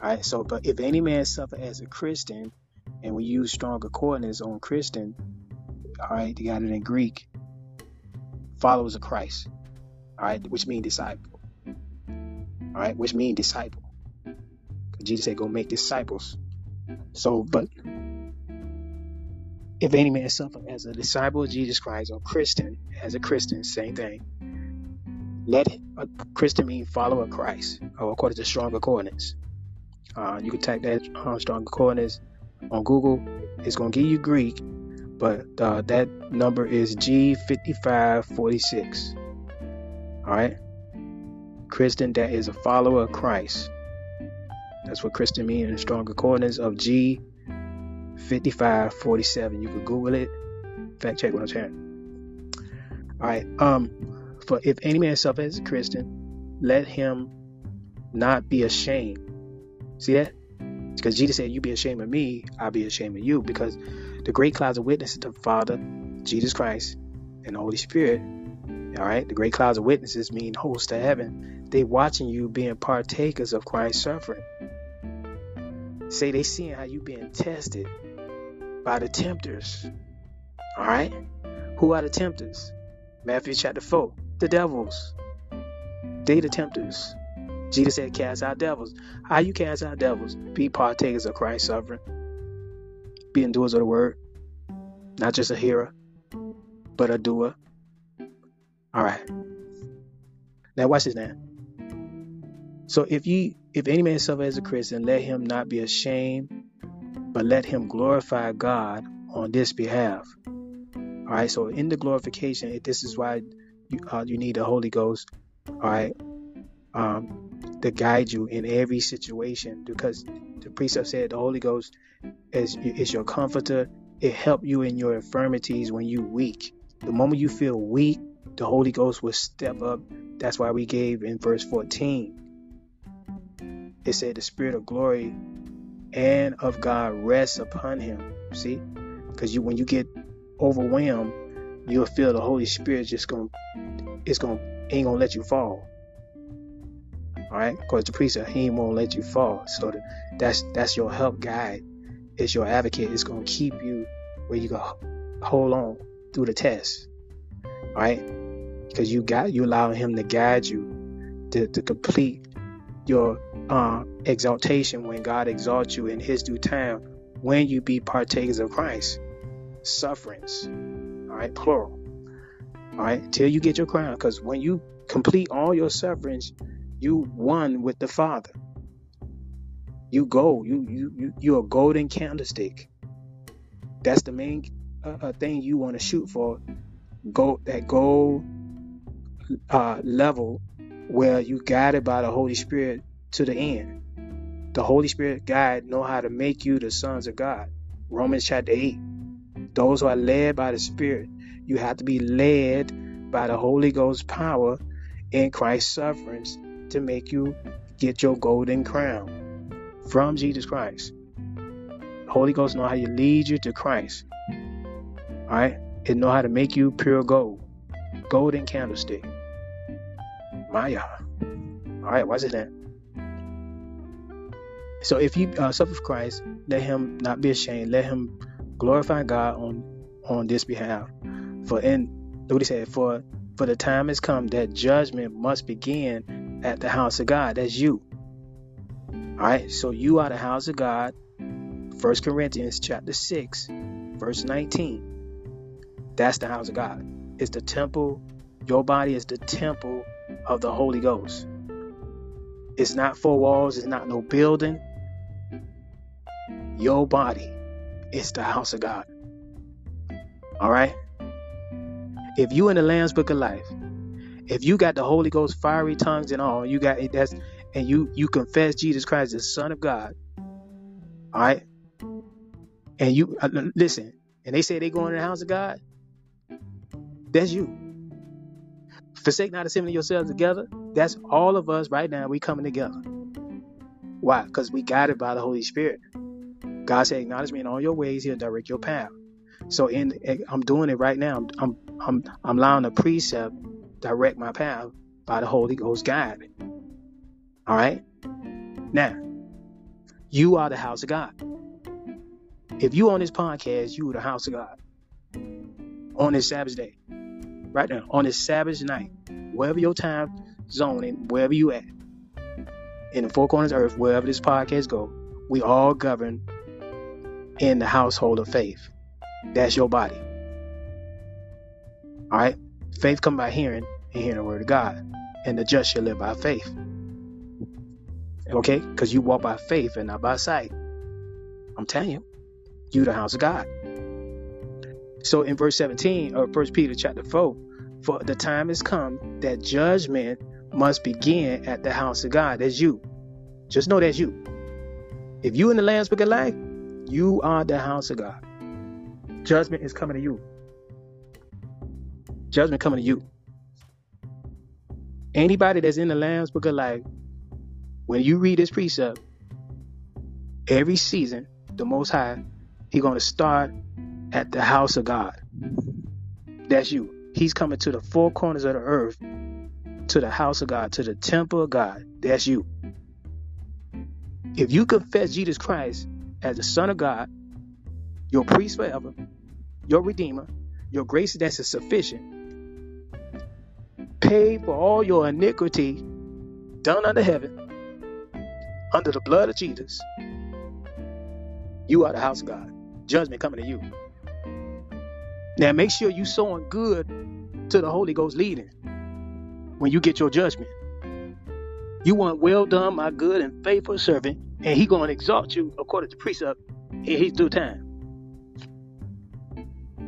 All right, so but if any man suffer as a Christian, and we use strong concordance on Christian, all right, they got it in Greek, followers of Christ, all right, which mean disciple, all right, which mean disciple. Jesus said, "Go make disciples." So, but if any man suffer as a disciple of Jesus Christ or Christian, as a Christian, same thing. Let a Christian mean follower of Christ, or according to strong concordance. Uh, you can type that uh, concordance on Google. It's going to give you Greek, but uh, that number is G5546. All right. Christian that is a follower of Christ. That's what Christian means in strong concordance of G5547. You can Google it. Fact check what I'm saying. All right. Um, for if any man suffer as a Christian, let him not be ashamed. See that? Because Jesus said, You be ashamed of me, I'll be ashamed of you. Because the great clouds of witnesses the Father, Jesus Christ, and the Holy Spirit. All right, the great clouds of witnesses mean hosts to heaven. They watching you being partakers of Christ's suffering. Say they seeing how you being tested by the tempters. All right, who are the tempters? Matthew chapter four, the devils. They the tempters. Jesus said, cast out devils. How you cast out devils? Be partakers of Christ's suffering. Be doers of the word. Not just a hearer, but a doer. All right. Now watch this now. So if you if any man suffer as a Christian, let him not be ashamed, but let him glorify God on this behalf. All right. So in the glorification, this is why you, uh, you need the Holy Ghost. All right. Um, to guide you in every situation because the precept said the Holy Ghost is, is your comforter. It helps you in your infirmities when you weak. The moment you feel weak, the Holy Ghost will step up. That's why we gave in verse 14. It said the spirit of glory and of God rests upon him. See? Because you when you get overwhelmed, you'll feel the Holy Spirit just gonna it's gonna ain't gonna let you fall. All right, because the priest he won't let you fall. So that's that's your help guide. It's your advocate. It's gonna keep you where you go hold on through the test. Right, because you got you allowing him to guide you to, to complete your uh, exaltation when God exalts you in His due time. When you be partakers of Christ, sufferings. All right, plural. All right, till you get your crown. Because when you complete all your sufferings, you one with the Father. You go. You you you you're a golden candlestick. That's the main uh, uh, thing you want to shoot for. Go that gold uh, level where you guided by the Holy Spirit to the end. The Holy Spirit guide know how to make you the sons of God. Romans chapter 8. Those who are led by the Spirit, you have to be led by the Holy Ghost power in Christ's sufferings to make you get your golden crown from Jesus Christ. The Holy Ghost know how to lead you to Christ. All right, it know how to make you pure gold, golden candlestick. Maya. All right, what's it that? So if you uh, suffer for Christ, let him not be ashamed. Let him glorify God on on this behalf. For in what he said, for for the time has come that judgment must begin at the house of God. That's you. All right. So you are the house of God. 1 Corinthians chapter 6, verse 19. That's the house of God. It's the temple. Your body is the temple of the Holy Ghost. It's not four walls. It's not no building. Your body is the house of God. All right. If you in the Lamb's Book of Life, if you got the Holy Ghost, fiery tongues and all, you got it. That's and you you confess Jesus Christ as Son of God. All right, and you uh, listen, and they say they going to the house of God. That's you. Forsake not assembling yourselves together. That's all of us right now. We coming together. Why? Because we guided by the Holy Spirit. God said, "Acknowledge me in all your ways; He'll direct your path." So, in I'm doing it right now. I'm I'm I'm, I'm allowing the precept direct my path by the Holy Ghost guide. All right? Now, you are the house of God. If you on this podcast, you are the house of God. On this Sabbath day. Right now, on this Sabbath night, wherever your time zone and wherever you at, in the four corners of earth, wherever this podcast go, we all govern in the household of faith. That's your body. All right? Faith come by hearing, and hearing the word of God. And the just shall live by faith. Okay? Because you walk by faith and not by sight. I'm telling you, you the house of God. So in verse 17 of First Peter chapter 4, for the time has come that judgment must begin at the house of God. That's you. Just know that's you. If you in the Lamb's Book of Life, you are the house of God. Judgment is coming to you. Judgment coming to you. Anybody that's in the Lamb's Book of Life, when you read this precept, every season, the Most High, He going to start at the house of God. That's you. He's coming to the four corners of the earth, to the house of God, to the temple of God. That's you. If you confess Jesus Christ as the Son of God, your priest forever, your Redeemer, your grace that's sufficient, paid for all your iniquity done under heaven, under the blood of Jesus, you are the house of God. Judgment coming to you. Now make sure you sowing good to the Holy Ghost leading when you get your judgment. You want well done, my good and faithful servant, and he gonna exalt you according to precept in his due time.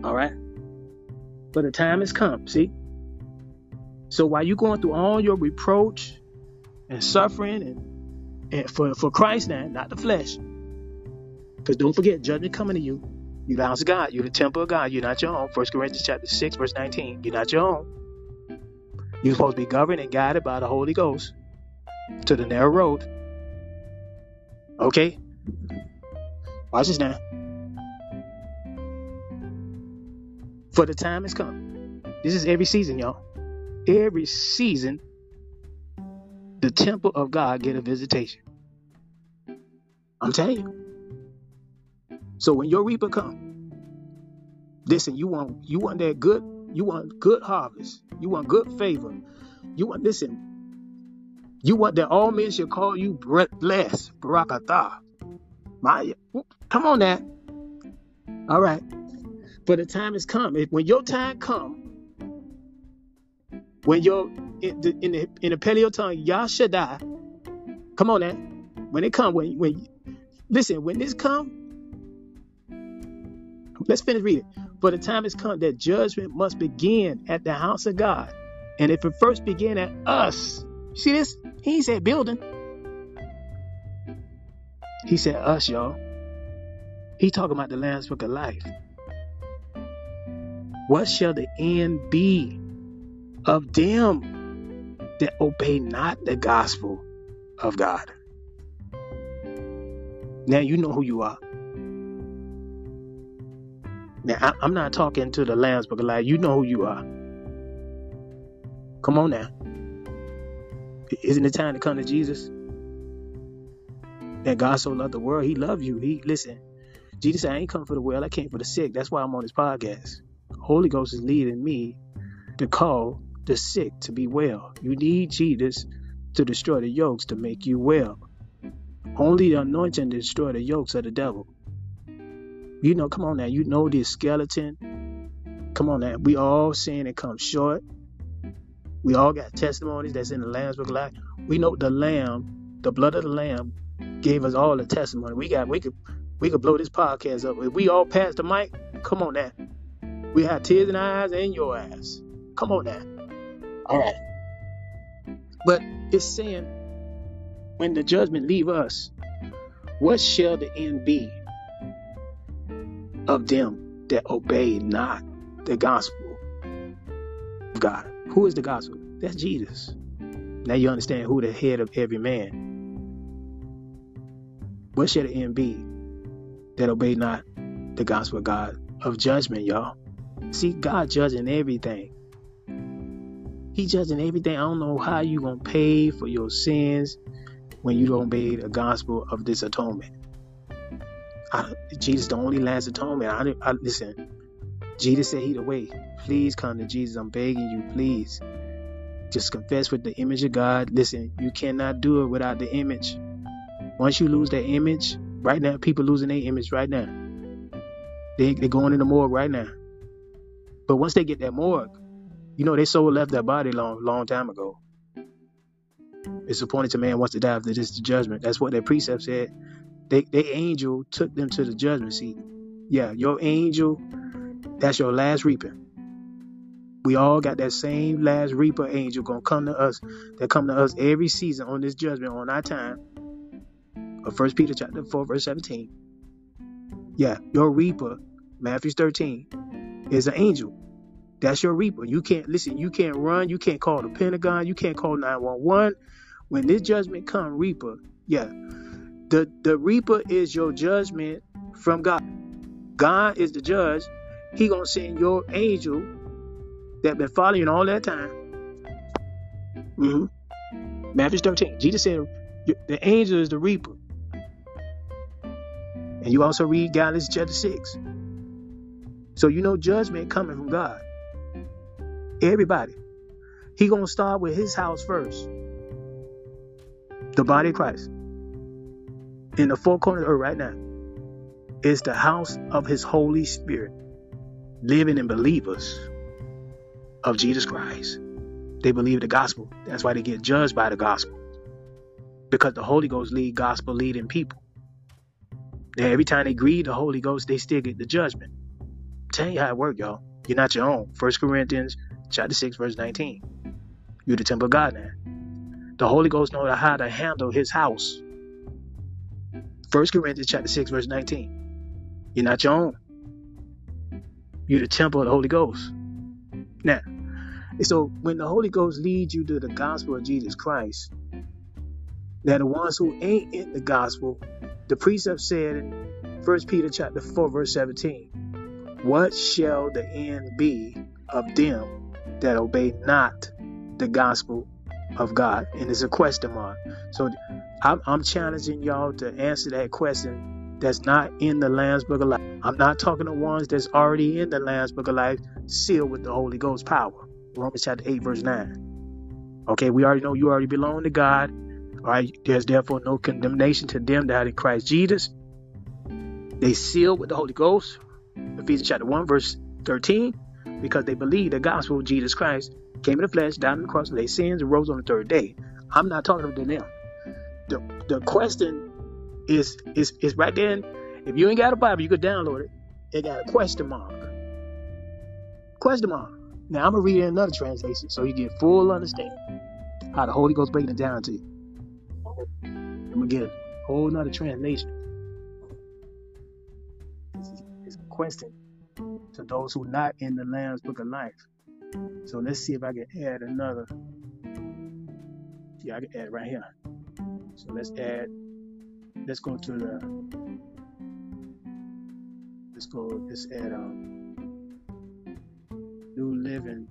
All right. But the time has come. See. So while you're going through all your reproach and suffering and, and for for Christ now, not the flesh. Because don't forget, judgment coming to you. You house of God. You're the temple of God. You're not your own. First Corinthians chapter 6, verse 19. You're not your own. You're supposed to be governed and guided by the Holy Ghost to the narrow road. Okay? Watch this now. For the time has come. This is every season, y'all. Every season, the temple of God get a visitation. I'm telling you. So when your reaper come, listen, you want you want that good, you want good harvest, you want good favor, you want listen, you want that all men should call you blessed, barakatah. My, come on that. All right. But the time has come. When your time come, when you're in the in the, in the paleo tongue, Yah come on now. When it come, when when listen, when this come, let's finish reading. For the time has come that judgment must begin at the house of God. And if it first began at us, see this? He said building. He said us, y'all. He talking about the Lamb's Book of Life. What shall the end be of them that obey not the gospel of God? Now you know who you are. Now I, I'm not talking to the Lamb's of Life. You know who you are. Come on now. Isn't it time to come to Jesus? That God so loved the world, He loved you. He listen. Jesus I ain't come for the well, I came for the sick. That's why I'm on this podcast. Holy Ghost is leading me to call the sick to be well. You need Jesus to destroy the yokes to make you well. Only the anointing to destroy the yokes of the devil. You know, come on now. You know this skeleton. Come on now. We all sin and come short. We all got testimonies that's in the Lamb's Book of Life. We know the Lamb, the blood of the Lamb, gave us all the testimony. We got we could we could blow this podcast up. If we all pass the mic, come on now. We have tears in our eyes and your eyes. Come on now. All right. But it's saying when the judgment leave us, what shall the end be of them that obey not the gospel of God? Who is the gospel? That's Jesus. Now you understand who the head of every man. What shall the end be that obey not the gospel of God of judgment, y'all? See, God judging everything. He judging everything. I don't know how you gonna pay for your sins when you don't obey the gospel of this atonement. I, Jesus, the only last atonement. I, I listen. Jesus said he the way. Please come to Jesus. I'm begging you, please. Just confess with the image of God. Listen, you cannot do it without the image. Once you lose that image, right now, people losing their image right now. They, they're going in the morgue right now. But once they get that morgue, you know, they soul left their body long, long time ago. It's appointed to man once to die after this the judgment. That's what their precept said. They, their angel took them to the judgment seat. Yeah, your angel That's your last reaping. We all got that same last reaper angel gonna come to us that come to us every season on this judgment on our time. Of First Peter chapter 4, verse 17. Yeah, your reaper, Matthew 13, is an angel. That's your reaper. You can't listen, you can't run, you can't call the Pentagon, you can't call 911. When this judgment come, reaper, yeah. The the reaper is your judgment from God. God is the judge. He gonna send your angel that been following all that time. Mm-hmm. Matthew 13. Jesus said the angel is the reaper. And you also read Galatians chapter 6. So you know judgment coming from God. Everybody. He gonna start with his house first. The body of Christ. In the four corners of earth right now. Is the house of his Holy Spirit. Living in believers of Jesus Christ. They believe the gospel. That's why they get judged by the gospel. Because the Holy Ghost lead gospel leading people. And every time they grieve the Holy Ghost, they still get the judgment. Telling you how it works, y'all. You're not your own. First Corinthians chapter 6, verse 19. You're the temple of God now. The Holy Ghost knows how to handle his house. First Corinthians chapter 6, verse 19. You're not your own. You're the temple of the Holy Ghost. Now, so when the Holy Ghost leads you to the gospel of Jesus Christ, now the ones who ain't in the gospel, the precept said in 1 Peter chapter 4, verse 17, What shall the end be of them that obey not the gospel of God? And it's a question mark. So I'm, I'm challenging y'all to answer that question that's not in the Lamb's Book of Life. I'm not talking to ones that's already in the Lamb's Book of Life, sealed with the Holy Ghost power. Romans chapter 8, verse 9. Okay, we already know you already belong to God. All right, there's therefore no condemnation to them that are in Christ Jesus. They sealed with the Holy Ghost. Ephesians chapter 1, verse 13. Because they believe the gospel of Jesus Christ came in the flesh, died on the cross for their sins, and rose on the third day. I'm not talking to them. The, the question is, is, is right there. If you ain't got a Bible, you could download it. It got a question mark. Question mark. Now I'm gonna read it in another translation so you get full understanding how the Holy Ghost breaking it down to you. I'm gonna get a whole nother translation. It's a question to those who not in the Lamb's Book of Life. So let's see if I can add another. Yeah, I can add right here. So let's add. Let's go to the. Let's go. Let's add um, New Living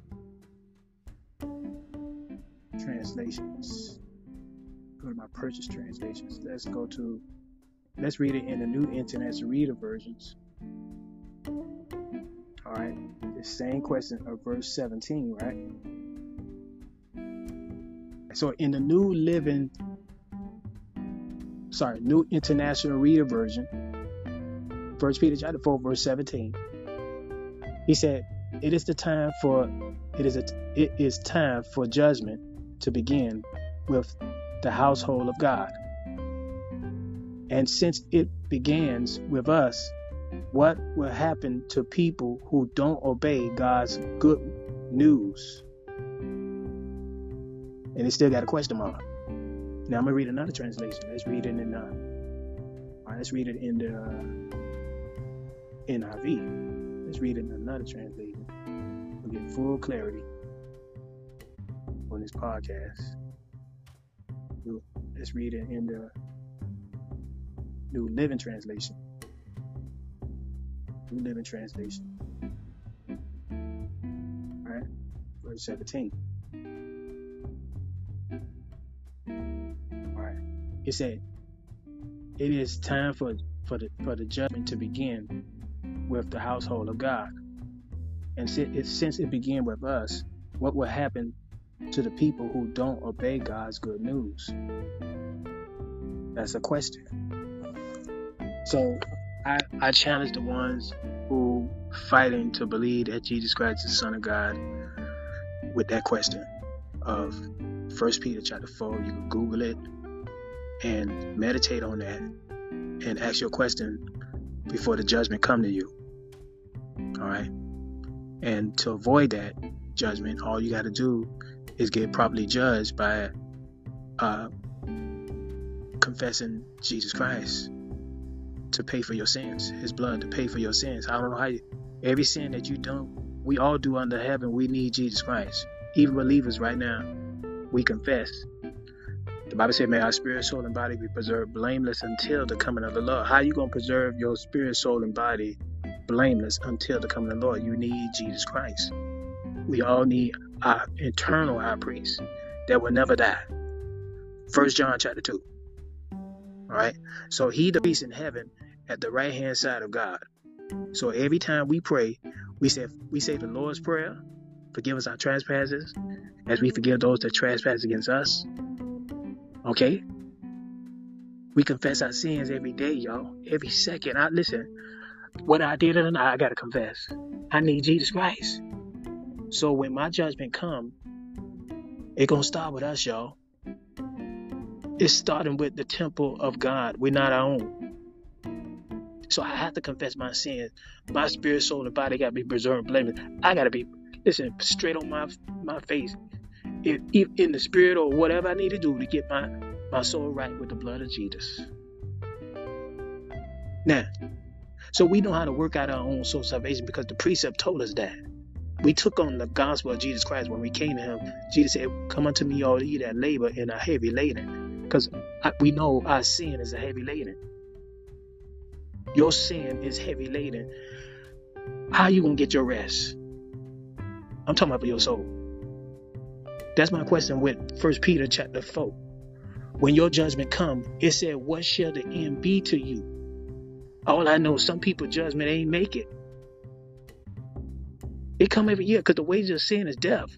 Translations. Go to my purchase translations. Let's go to. Let's read it in the New International Reader versions. All right, the same question of verse 17, right? So in the New Living, sorry, New International Reader version, First Peter chapter 4, verse 17, he said, "It is the time for it is a, it is time for judgment to begin with the household of God." And since it begins with us, what will happen to people who don't obey God's good news? And it still got a question mark. Now I'm gonna read another translation. Let's read it in uh, all right, let's read it in the uh, NIV. Let's read it in another translation. We'll get full clarity on this podcast. Let's read it in the New Living Translation. New Living Translation. All right, verse 17. All right, it said, "It is time for for the for the judgment to begin with the household of God, and since it began with us, what will happen to the people who don't obey God's good news?" That's a question. So I, I challenge the ones who fighting to believe that Jesus Christ is the Son of God with that question of First Peter chapter four. You can Google it and meditate on that and ask your question before the judgment come to you. All right. And to avoid that judgment, all you got to do is get properly judged by uh, confessing Jesus Christ to pay for your sins, His blood to pay for your sins. I don't know how you, every sin that you do, we all do under heaven. We need Jesus Christ. Even believers right now, we confess. The Bible said, "May our spirit, soul, and body be preserved blameless until the coming of the Lord." How you gonna preserve your spirit, soul, and body blameless until the coming of the Lord? You need Jesus Christ. We all need our internal high priest that will never die. First John chapter two. Right. So he the priest in heaven at the right hand side of God. So every time we pray, we say we say the Lord's prayer, forgive us our trespasses, as we forgive those that trespass against us. Okay? We confess our sins every day, y'all. Every second. I listen. What I did not, I gotta confess. I need Jesus Christ. So when my judgment come, it gonna start with us, y'all. It's starting with the temple of God. We're not our own. So I have to confess my sins. My spirit, soul, and body got to be preserved blameless. I got to be, listen, straight on my my face. If, if in the spirit or whatever I need to do to get my, my soul right with the blood of Jesus. Now, so we know how to work out our own soul salvation because the precept told us that. We took on the gospel of Jesus Christ when we came to Him. Jesus said, Come unto me, all ye that labor and are heavy laden. Because we know our sin is a heavy laden. Your sin is heavy laden. How you gonna get your rest? I'm talking about for your soul. That's my question with First Peter chapter 4. When your judgment come, it said, What shall the end be to you? All I know, some people judgment ain't make it. It come every year because the wages of sin is death.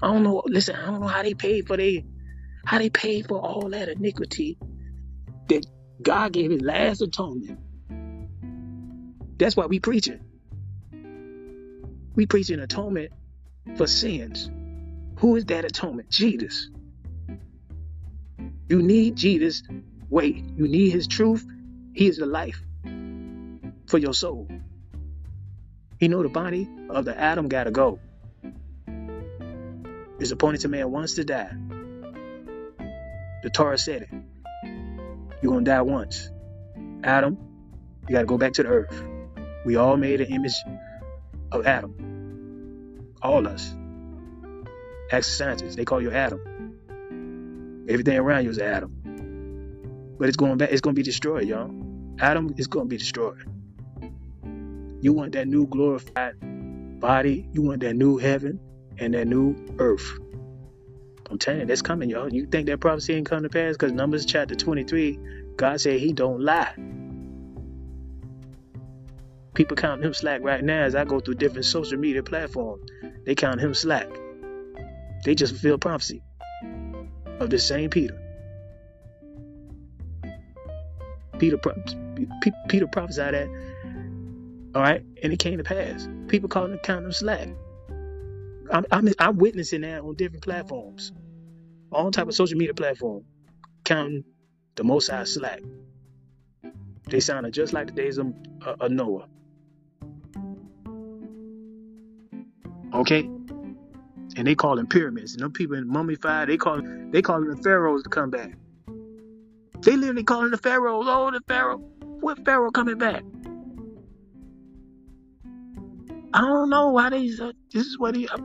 I don't know. Listen, I don't know how they paid for they, how they paid for all that iniquity that God gave His last atonement. That's why we preach it. We preach an atonement for sins. Who is that atonement? Jesus. You need Jesus. Wait, you need His truth. He is the life for your soul. You know the body of the Adam gotta go. It's appointed to man once to die. The Torah said it. You're gonna die once. Adam, you gotta go back to the earth. We all made an image of Adam. All us. Ask the scientists, they call you Adam. Everything around you is Adam. But it's going back, it's gonna be destroyed, y'all. Adam is gonna be destroyed. You want that new glorified body. You want that new heaven and that new earth. I'm telling you, that's coming, y'all. You think that prophecy ain't come to pass? Because Numbers chapter 23, God said he don't lie. People count him slack right now as I go through different social media platforms. They count him slack. They just fulfill prophecy of the same Peter. Peter, Peter prophesied that all right, and it came to pass. People calling it count them slack. I'm, I'm, I'm witnessing that on different platforms, all type of social media platform, counting the Most High slack. They sounded just like the days of, uh, Noah. Okay, and they call them pyramids. And them people in mummified, they call they calling the pharaohs to come back. They literally calling the pharaohs. Oh, the pharaoh, what pharaoh coming back? I don't know why they. Uh, this is what he. I,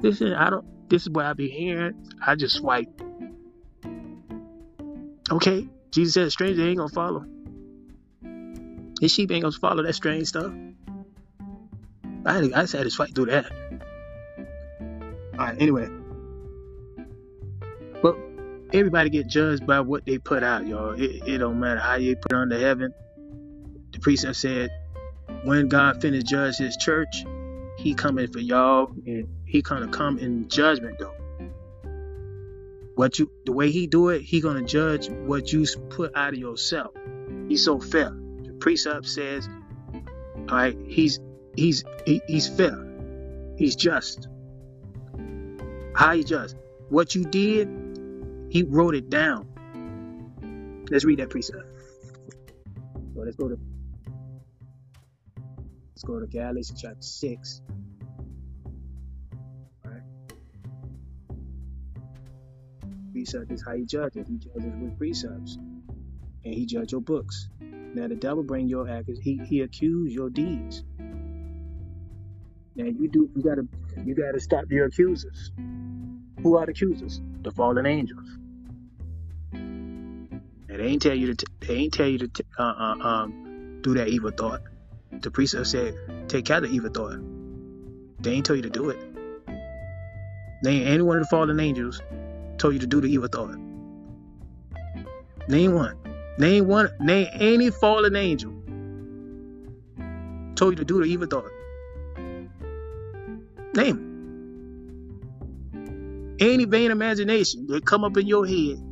listen, I don't. This is what I be hearing. I just swipe. Okay, Jesus said, "Stranger ain't gonna follow. His sheep ain't gonna follow that strange stuff." I I had to swipe through that. All right. Anyway, but everybody get judged by what they put out, y'all. It, it don't matter how you put on the heaven. The precept said when God finished judge his church, he coming for y'all and he gonna come in judgment though. What you the way he do it, he gonna judge what you put out of yourself. He's so fair. The precept says, all right, he's he's he, he's fair. He's just. How he just? What you did, he wrote it down. Let's read that precept. So let's go to Let's go to Galatians chapter 6. Right? Precept is how he judges. He judges with precepts. And he judges your books. Now the devil bring your acts, he he accuse your deeds. Now you do you gotta you gotta stop your accusers. Who are the accusers? The fallen angels. And they ain't tell you to t- they ain't tell you to t- uh, uh, um, do that evil thought. The precept said take care of the evil thought. They ain't tell you to do it. Name any one of the fallen angels told you to do the evil thought. Name one. Name one. Name any fallen angel told you to do the evil thought. Name. Any vain imagination that come up in your head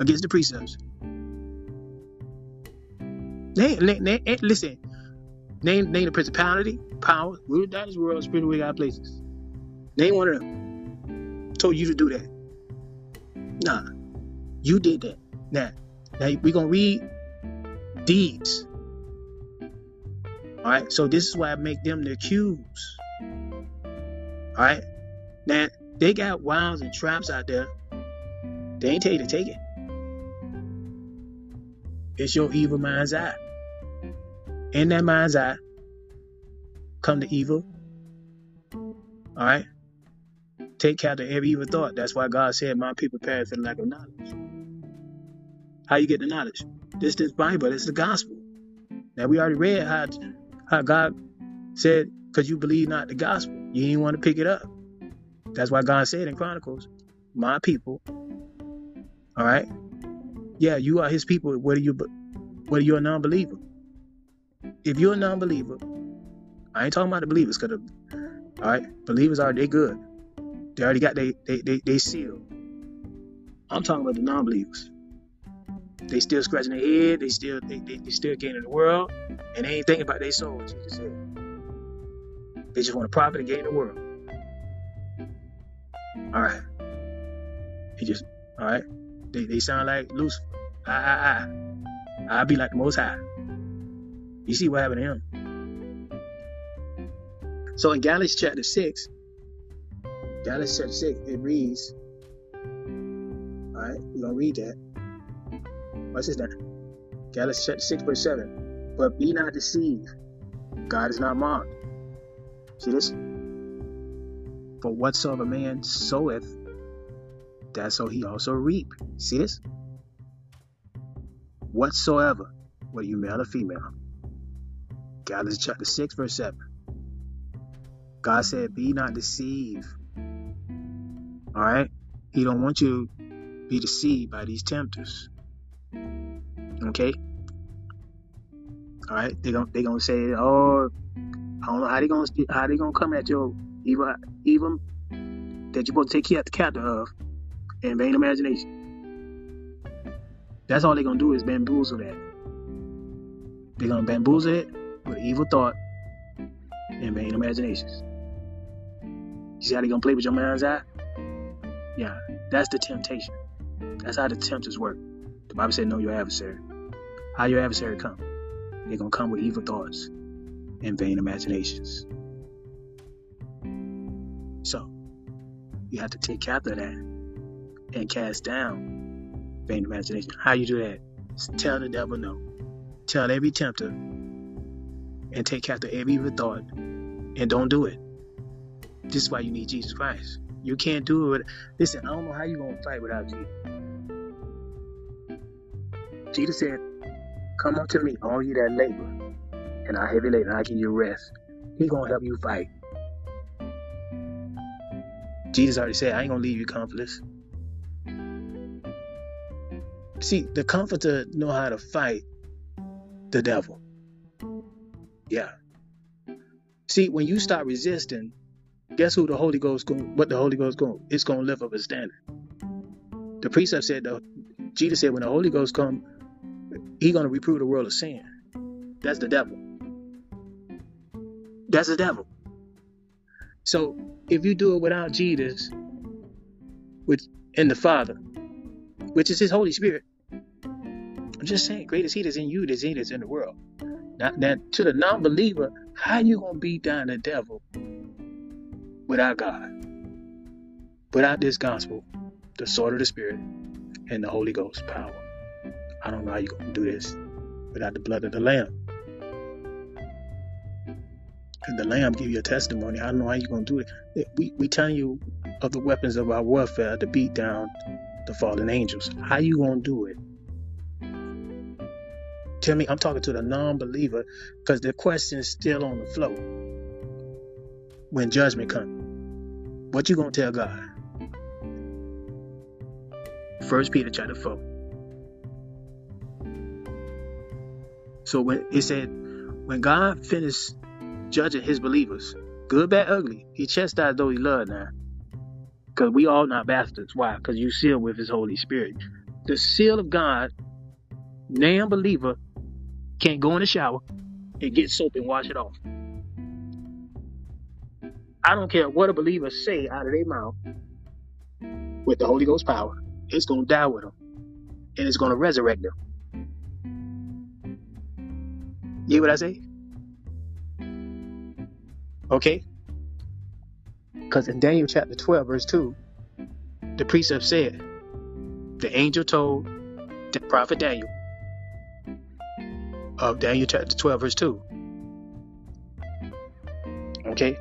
against the precepts. Name, name, name listen. Name, name the principality, power, rule of darkness, world, spirit, way, God places. Name one of them. Told you to do that. Nah, you did that. Now, now we're gonna read deeds. All right. So this is why I make them the accused. All right. Now they got wiles and traps out there. They ain't tell you to take it. It's your evil mind's eye. In that mind's eye, come the evil. All right. Take captive every evil thought. That's why God said, "My people perish for lack of knowledge." How you get the knowledge? This this Bible. Is the gospel. Now we already read how how God said, "Cause you believe not the gospel, you didn't want to pick it up." That's why God said in Chronicles, "My people." All right. Yeah, you are His people. Whether you whether you're a non-believer. If you're a non-believer, I ain't talking about the believers, cause all right, believers are they good. They already got they they they, they seal. I'm talking about the non-believers. They still scratching their head. They still they, they, they still gaining the world, and they ain't thinking about their soul. Jesus said. They just want to profit and gain the world. All right. He just all right. They they sound like Lucifer. I I I. I'll be like the Most High. You see what happened to him. So in Galatians chapter six, Galatians chapter six, it reads. All right, we're gonna read that. What's this name? Galatians chapter 6, verse 7. But be not deceived. God is not mocked. See this? For whatsoever man soweth, that so he also reap. See this? Whatsoever, whether you male or female. Galatians chapter 6, verse 7. God said, Be not deceived. Alright? He don't want you to be deceived by these tempters. Okay? Alright? They gonna they gonna say, Oh, I don't know how they gonna how they gonna come at your evil evil that you're supposed to take care of the captive of and vain imagination. That's all they're gonna do is bamboozle that. They're gonna bamboozle it with evil thought and vain imaginations. You see how they gonna play with your mind's eye? Yeah, that's the temptation. That's how the tempters work. The Bible said, know your adversary. How your adversary come? They're gonna come with evil thoughts and vain imaginations. So you have to take captive that and cast down vain imagination. How you do that? Tell the devil no. Tell every tempter and take captive every evil thought and don't do it. This is why you need Jesus Christ. You can't do it. Listen, I don't know how you're gonna fight without Jesus. Jesus said, Come unto me, all you that labor, and I heavy laden, I give you rest. He gonna help you fight. Jesus already said, I ain't gonna leave you comfortless. See, the comforter know how to fight the devil. Yeah. See, when you start resisting, guess who the Holy Ghost going what the Holy Ghost going it's gonna lift up a standard. The precept said Jesus said when the Holy Ghost come, he gonna reprove the world of sin. That's the devil. That's the devil. So if you do it without Jesus, which and the Father, which is His Holy Spirit, I'm just saying, greatest He that's in you than He that's in the world. Now, now to the non-believer, how you gonna beat down the devil without God, without this gospel, the sword of the Spirit, and the Holy Ghost power. I don't know how you're going to do this without the blood of the Lamb. And the Lamb give you a testimony. I don't know how you're going to do it. We, we telling you of the weapons of our warfare to beat down the fallen angels. How you going to do it? Tell me, I'm talking to the non-believer because the question's still on the floor. When judgment comes, what you gonna tell God? First Peter chapter four. So when it said, when God finished judging his believers, good, bad, ugly, he chastised those he loved now. Because we all not bastards. Why? Because you sealed with his Holy Spirit. The seal of God, non-believer, can't go in the shower and get soap and wash it off. I don't care what a believer say out of their mouth with the Holy Ghost power. It's going to die with them. And it's going to resurrect them. You hear what I say? Okay? Because in Daniel chapter 12, verse 2, the precept said, the angel told the prophet Daniel of Daniel chapter 12, verse 2. Okay?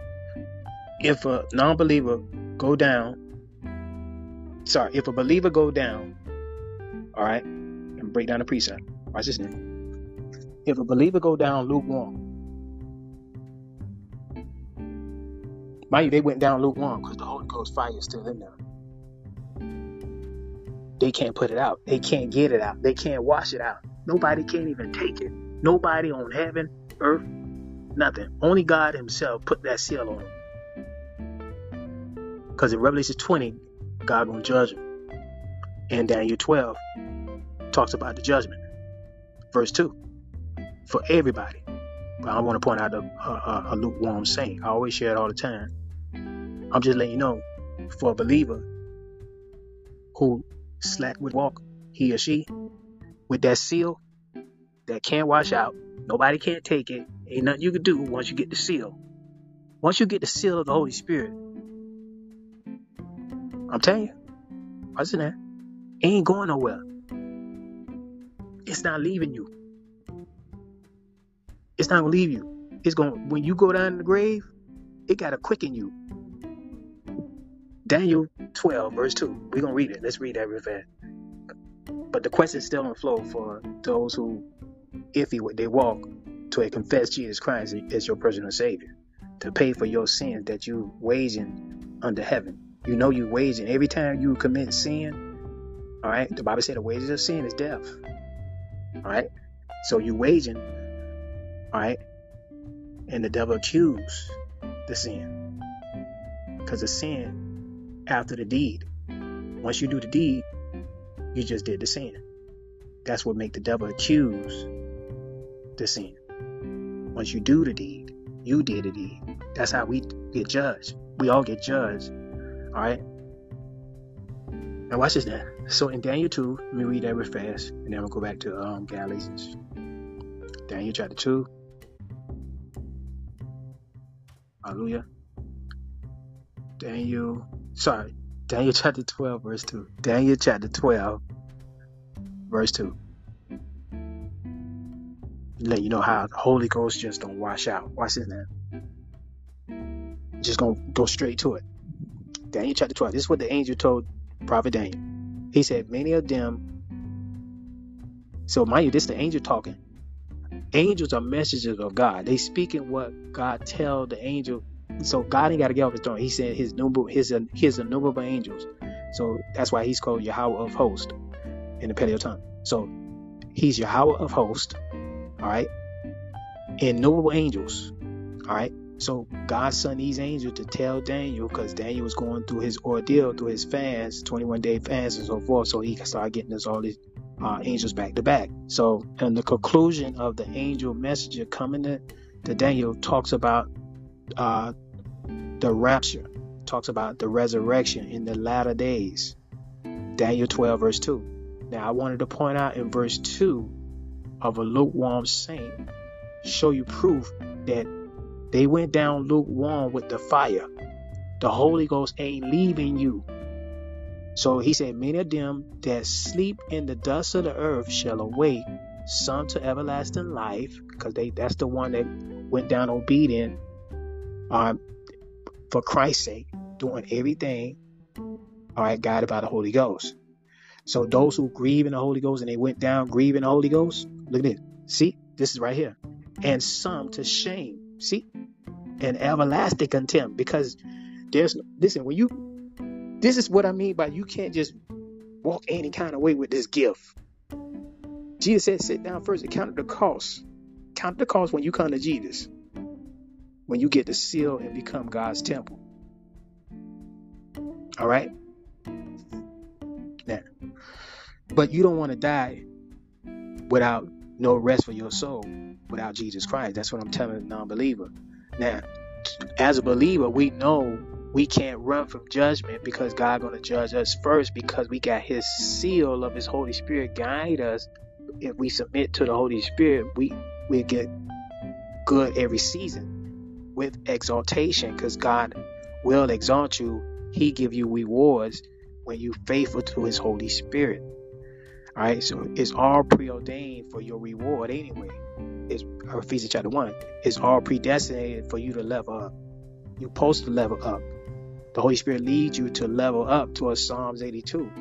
If a non believer go down, sorry, if a believer go down, all right, and break down the precept. Watch this. If a believer go down lukewarm, mind you, they went down lukewarm because the Holy Ghost fire is still in them. They can't put it out. They can't get it out. They can't wash it out. Nobody can't even take it. Nobody on heaven, earth, nothing. Only God Himself put that seal on them. Because in Revelation 20, God gonna judge them. And Daniel 12 talks about the judgment. Verse 2. For everybody. But I want to point out a, a, a lukewarm saint. I always share it all the time. I'm just letting you know, for a believer who slack would walk, he or she, with that seal, that can't wash out. Nobody can't take it. Ain't nothing you can do once you get the seal. Once you get the seal of the Holy Spirit, I'm telling you, what's in there? ain't going nowhere. It's not leaving you. It's not gonna leave you. It's gonna when you go down in the grave, it gotta quicken you. Daniel 12, verse 2. We're gonna read it. Let's read that real fast. But the question is still on the floor for those who if you they walk to a confess Jesus Christ as your personal Savior, to pay for your sins that you waging under heaven. You know you waging every time you commit sin. All right, the Bible said the wages of sin is death. All right, so you waging. All right, and the devil accuse the sin because the sin after the deed. Once you do the deed, you just did the sin. That's what make the devil accuse the sin. Once you do the deed, you did the deed. That's how we get judged. We all get judged. All right. Now watch this now. So in Daniel 2, let me read that real fast, and then we'll go back to um, Galatians. Daniel chapter 2. Hallelujah. Daniel, sorry, Daniel chapter 12, verse 2. Daniel chapter 12, verse 2 let you know how the Holy Ghost just don't wash out. Watch this now. Just gonna go straight to it. Daniel chapter 12. This is what the angel told Prophet Daniel. He said, Many of them. So, mind you, this is the angel talking. Angels are messengers of God. They speaking what God tell the angel. So God ain't got to get off his throne. He said his number, his his innumerable angels. So that's why he's called Yahweh of host in the Paleo tongue. So he's Yahweh of host all right, and noble angels, all right. So God sent these angels to tell Daniel because Daniel was going through his ordeal, through his fast, 21 day fast and so forth. So he started getting us all these uh, angels back to back. So, in the conclusion of the angel messenger coming to, to Daniel talks about uh, the rapture, talks about the resurrection in the latter days. Daniel 12, verse 2. Now, I wanted to point out in verse 2 of a lukewarm saint show you proof that they went down lukewarm with the fire. The Holy Ghost ain't leaving you. So he said, Many of them that sleep in the dust of the earth shall awake, some to everlasting life, because they that's the one that went down obedient um, for Christ's sake, doing everything, all right, guided by the Holy Ghost. So those who grieve in the Holy Ghost and they went down grieving the Holy Ghost, look at this. See, this is right here. And some to shame. See? And everlasting contempt. Because there's listen, when you this is what I mean by you can't just walk any kind of way with this gift. Jesus said, sit down first and count the cost. Count the cost when you come to Jesus. When you get the seal and become God's temple. All right? Now, but you don't want to die without no rest for your soul, without Jesus Christ. That's what I'm telling a non believer. Now, as a believer, we know we can't run from judgment because God going to judge us first because we got his seal of his Holy Spirit guide us. If we submit to the Holy Spirit, we we get good every season with exaltation because God will exalt you. He give you rewards when you faithful to his Holy Spirit. All right, so it's all preordained for your reward anyway. It's uh, Ephesians chapter 1. It's all predestinated for you to level up. You're supposed to level up. The Holy Spirit leads you to level up to a Psalms 82,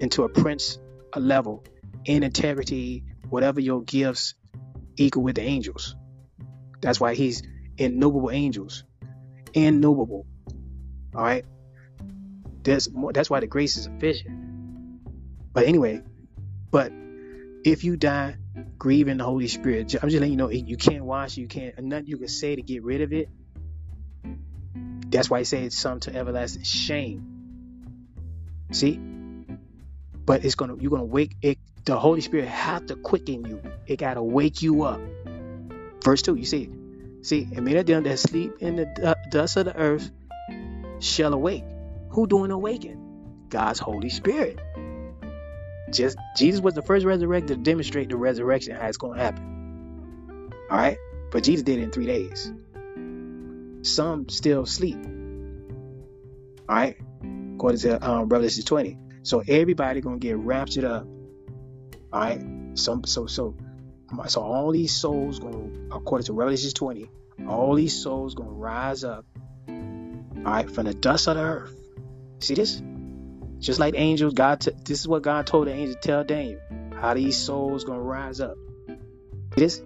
into a prince a level in integrity, whatever your gifts equal with the angels. That's why he's innumerable angels. Innumerable. All right. More, that's why the grace is efficient. But anyway, but if you die grieving the Holy Spirit, I'm just letting you know you can't wash, you can't, nothing you can say to get rid of it. That's why he said it's some to everlasting shame. See? But it's gonna you're gonna wake it the Holy Spirit have to quicken you. It gotta wake you up. Verse 2, you see See, and many of them that sleep in the dust of the earth shall awake. Who doing awaken? God's Holy Spirit. Just Jesus was the first resurrected to demonstrate the resurrection how it's going to happen. All right, but Jesus did it in three days. Some still sleep. All right, according to um, Revelation 20. So everybody gonna get raptured up. All right. So so so so all these souls gonna, according to Revelation 20, all these souls gonna rise up. All right, from the dust of the earth. See this? Just like angels, God. T- this is what God told the angel tell Daniel. How these souls gonna rise up. This.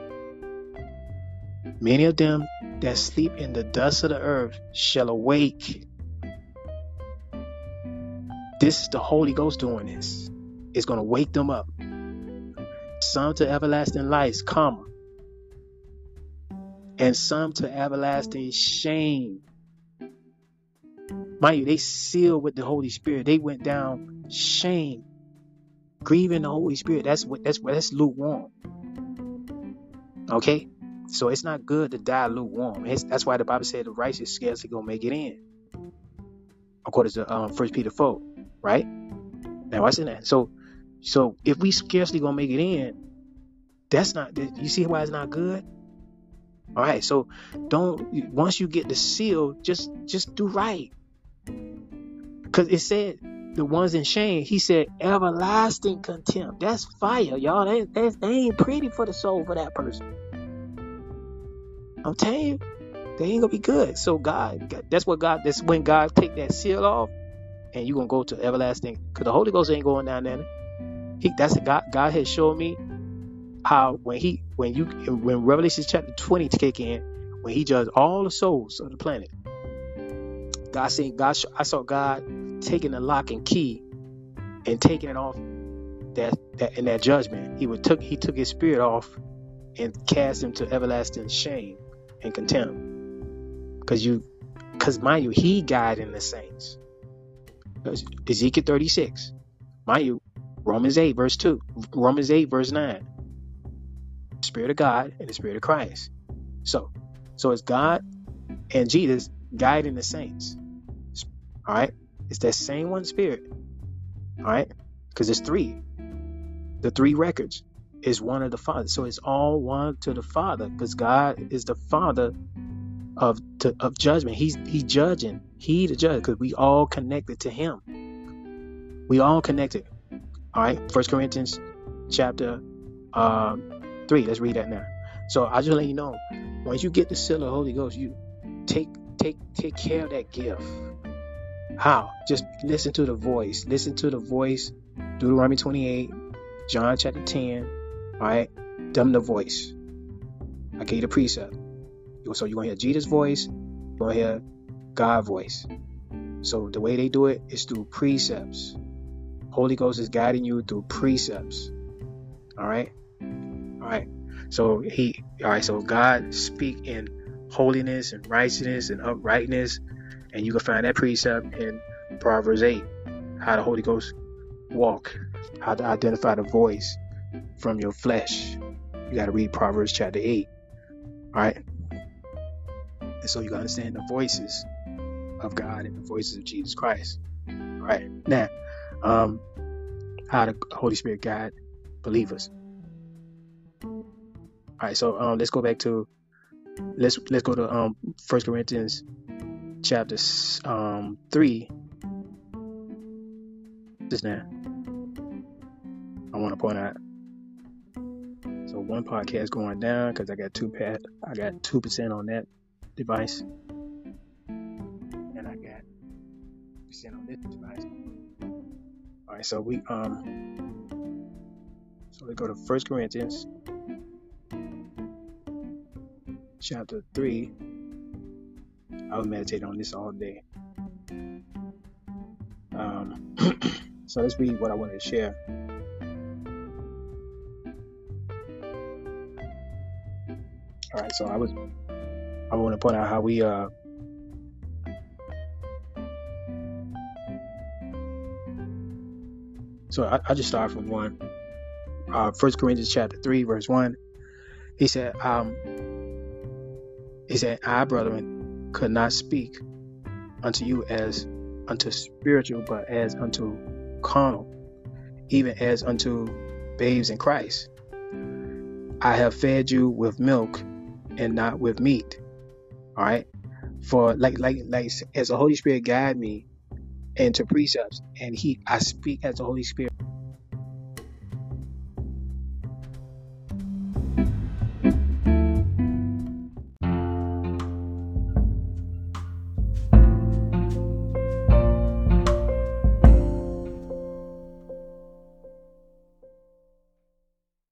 Many of them that sleep in the dust of the earth shall awake. This is the Holy Ghost doing this. It's gonna wake them up. Some to everlasting life, comma, and some to everlasting shame. Mind you, they sealed with the Holy Spirit. They went down shame, grieving the Holy Spirit. That's what that's what that's lukewarm. Okay, so it's not good to die lukewarm. It's, that's why the Bible said the righteous scarcely gonna make it in, according to um, First Peter four, right? Now I said that. So, so if we scarcely gonna make it in, that's not. You see why it's not good? All right. So don't once you get the seal, just just do right. Because it said the ones in shame, he said everlasting contempt. That's fire, y'all. That, that, ain't pretty for the soul for that person. I'm telling you, they ain't gonna be good. So God, that's what God. That's when God take that seal off, and you gonna go to everlasting. Cause the Holy Ghost ain't going down there. He, that's God. God has shown me how when he when you when Revelation chapter 20 kick in, when he judged all the souls of the planet, God saying, God, I saw God taking the lock and key and taking it off that, that in that judgment. He would took he took his spirit off and cast him to everlasting shame and contempt. Because you, because mind you, he guided the saints. Ezekiel 36, mind you, Romans 8 verse 2, Romans 8 verse 9. Spirit of God and the Spirit of Christ. So, so it's God and Jesus guiding the saints. All right, it's that same one Spirit. All right, because it's three. The three records is one of the Father. So it's all one to the Father because God is the Father of to, of judgment. He's he judging. He the judge because we all connected to Him. We all connected. All right. First Corinthians chapter um, three. Let's read that now. So I just let you know, once you get the seal of the Holy Ghost, you take take take care of that gift. How? Just listen to the voice. Listen to the voice. Deuteronomy 28, John chapter 10. All right. dumb the voice. I gave the precept. So you're gonna hear Jesus' voice, you're gonna hear God voice. So the way they do it is through precepts. Holy Ghost is guiding you through precepts. All right. All right. So he all right, so God speak in holiness and righteousness and uprightness. And you can find that precept in Proverbs 8, how the Holy Ghost walk, how to identify the voice from your flesh. You got to read Proverbs chapter 8. All right. And so you got to understand the voices of God and the voices of Jesus Christ. All right. Now, um, how the Holy Spirit guide believers. All right. So um, let's go back to let's let's go to um First Corinthians chapter um three. Just now, I want to point out. So one podcast going down because I got two pat I got two percent on that device, and I got percent on this device. All right, so we um, so we go to First Corinthians chapter 3. I was meditate on this all day. Um, so let's read what I wanted to share. All right, so I was I want to point out how we uh so I, I just start from one. Uh First Corinthians chapter three, verse one. He said, um, he said, I, brethren, could not speak unto you as unto spiritual, but as unto carnal, even as unto babes in Christ. I have fed you with milk and not with meat. All right. For like like like as the Holy Spirit guide me into precepts, and He I speak as the Holy Spirit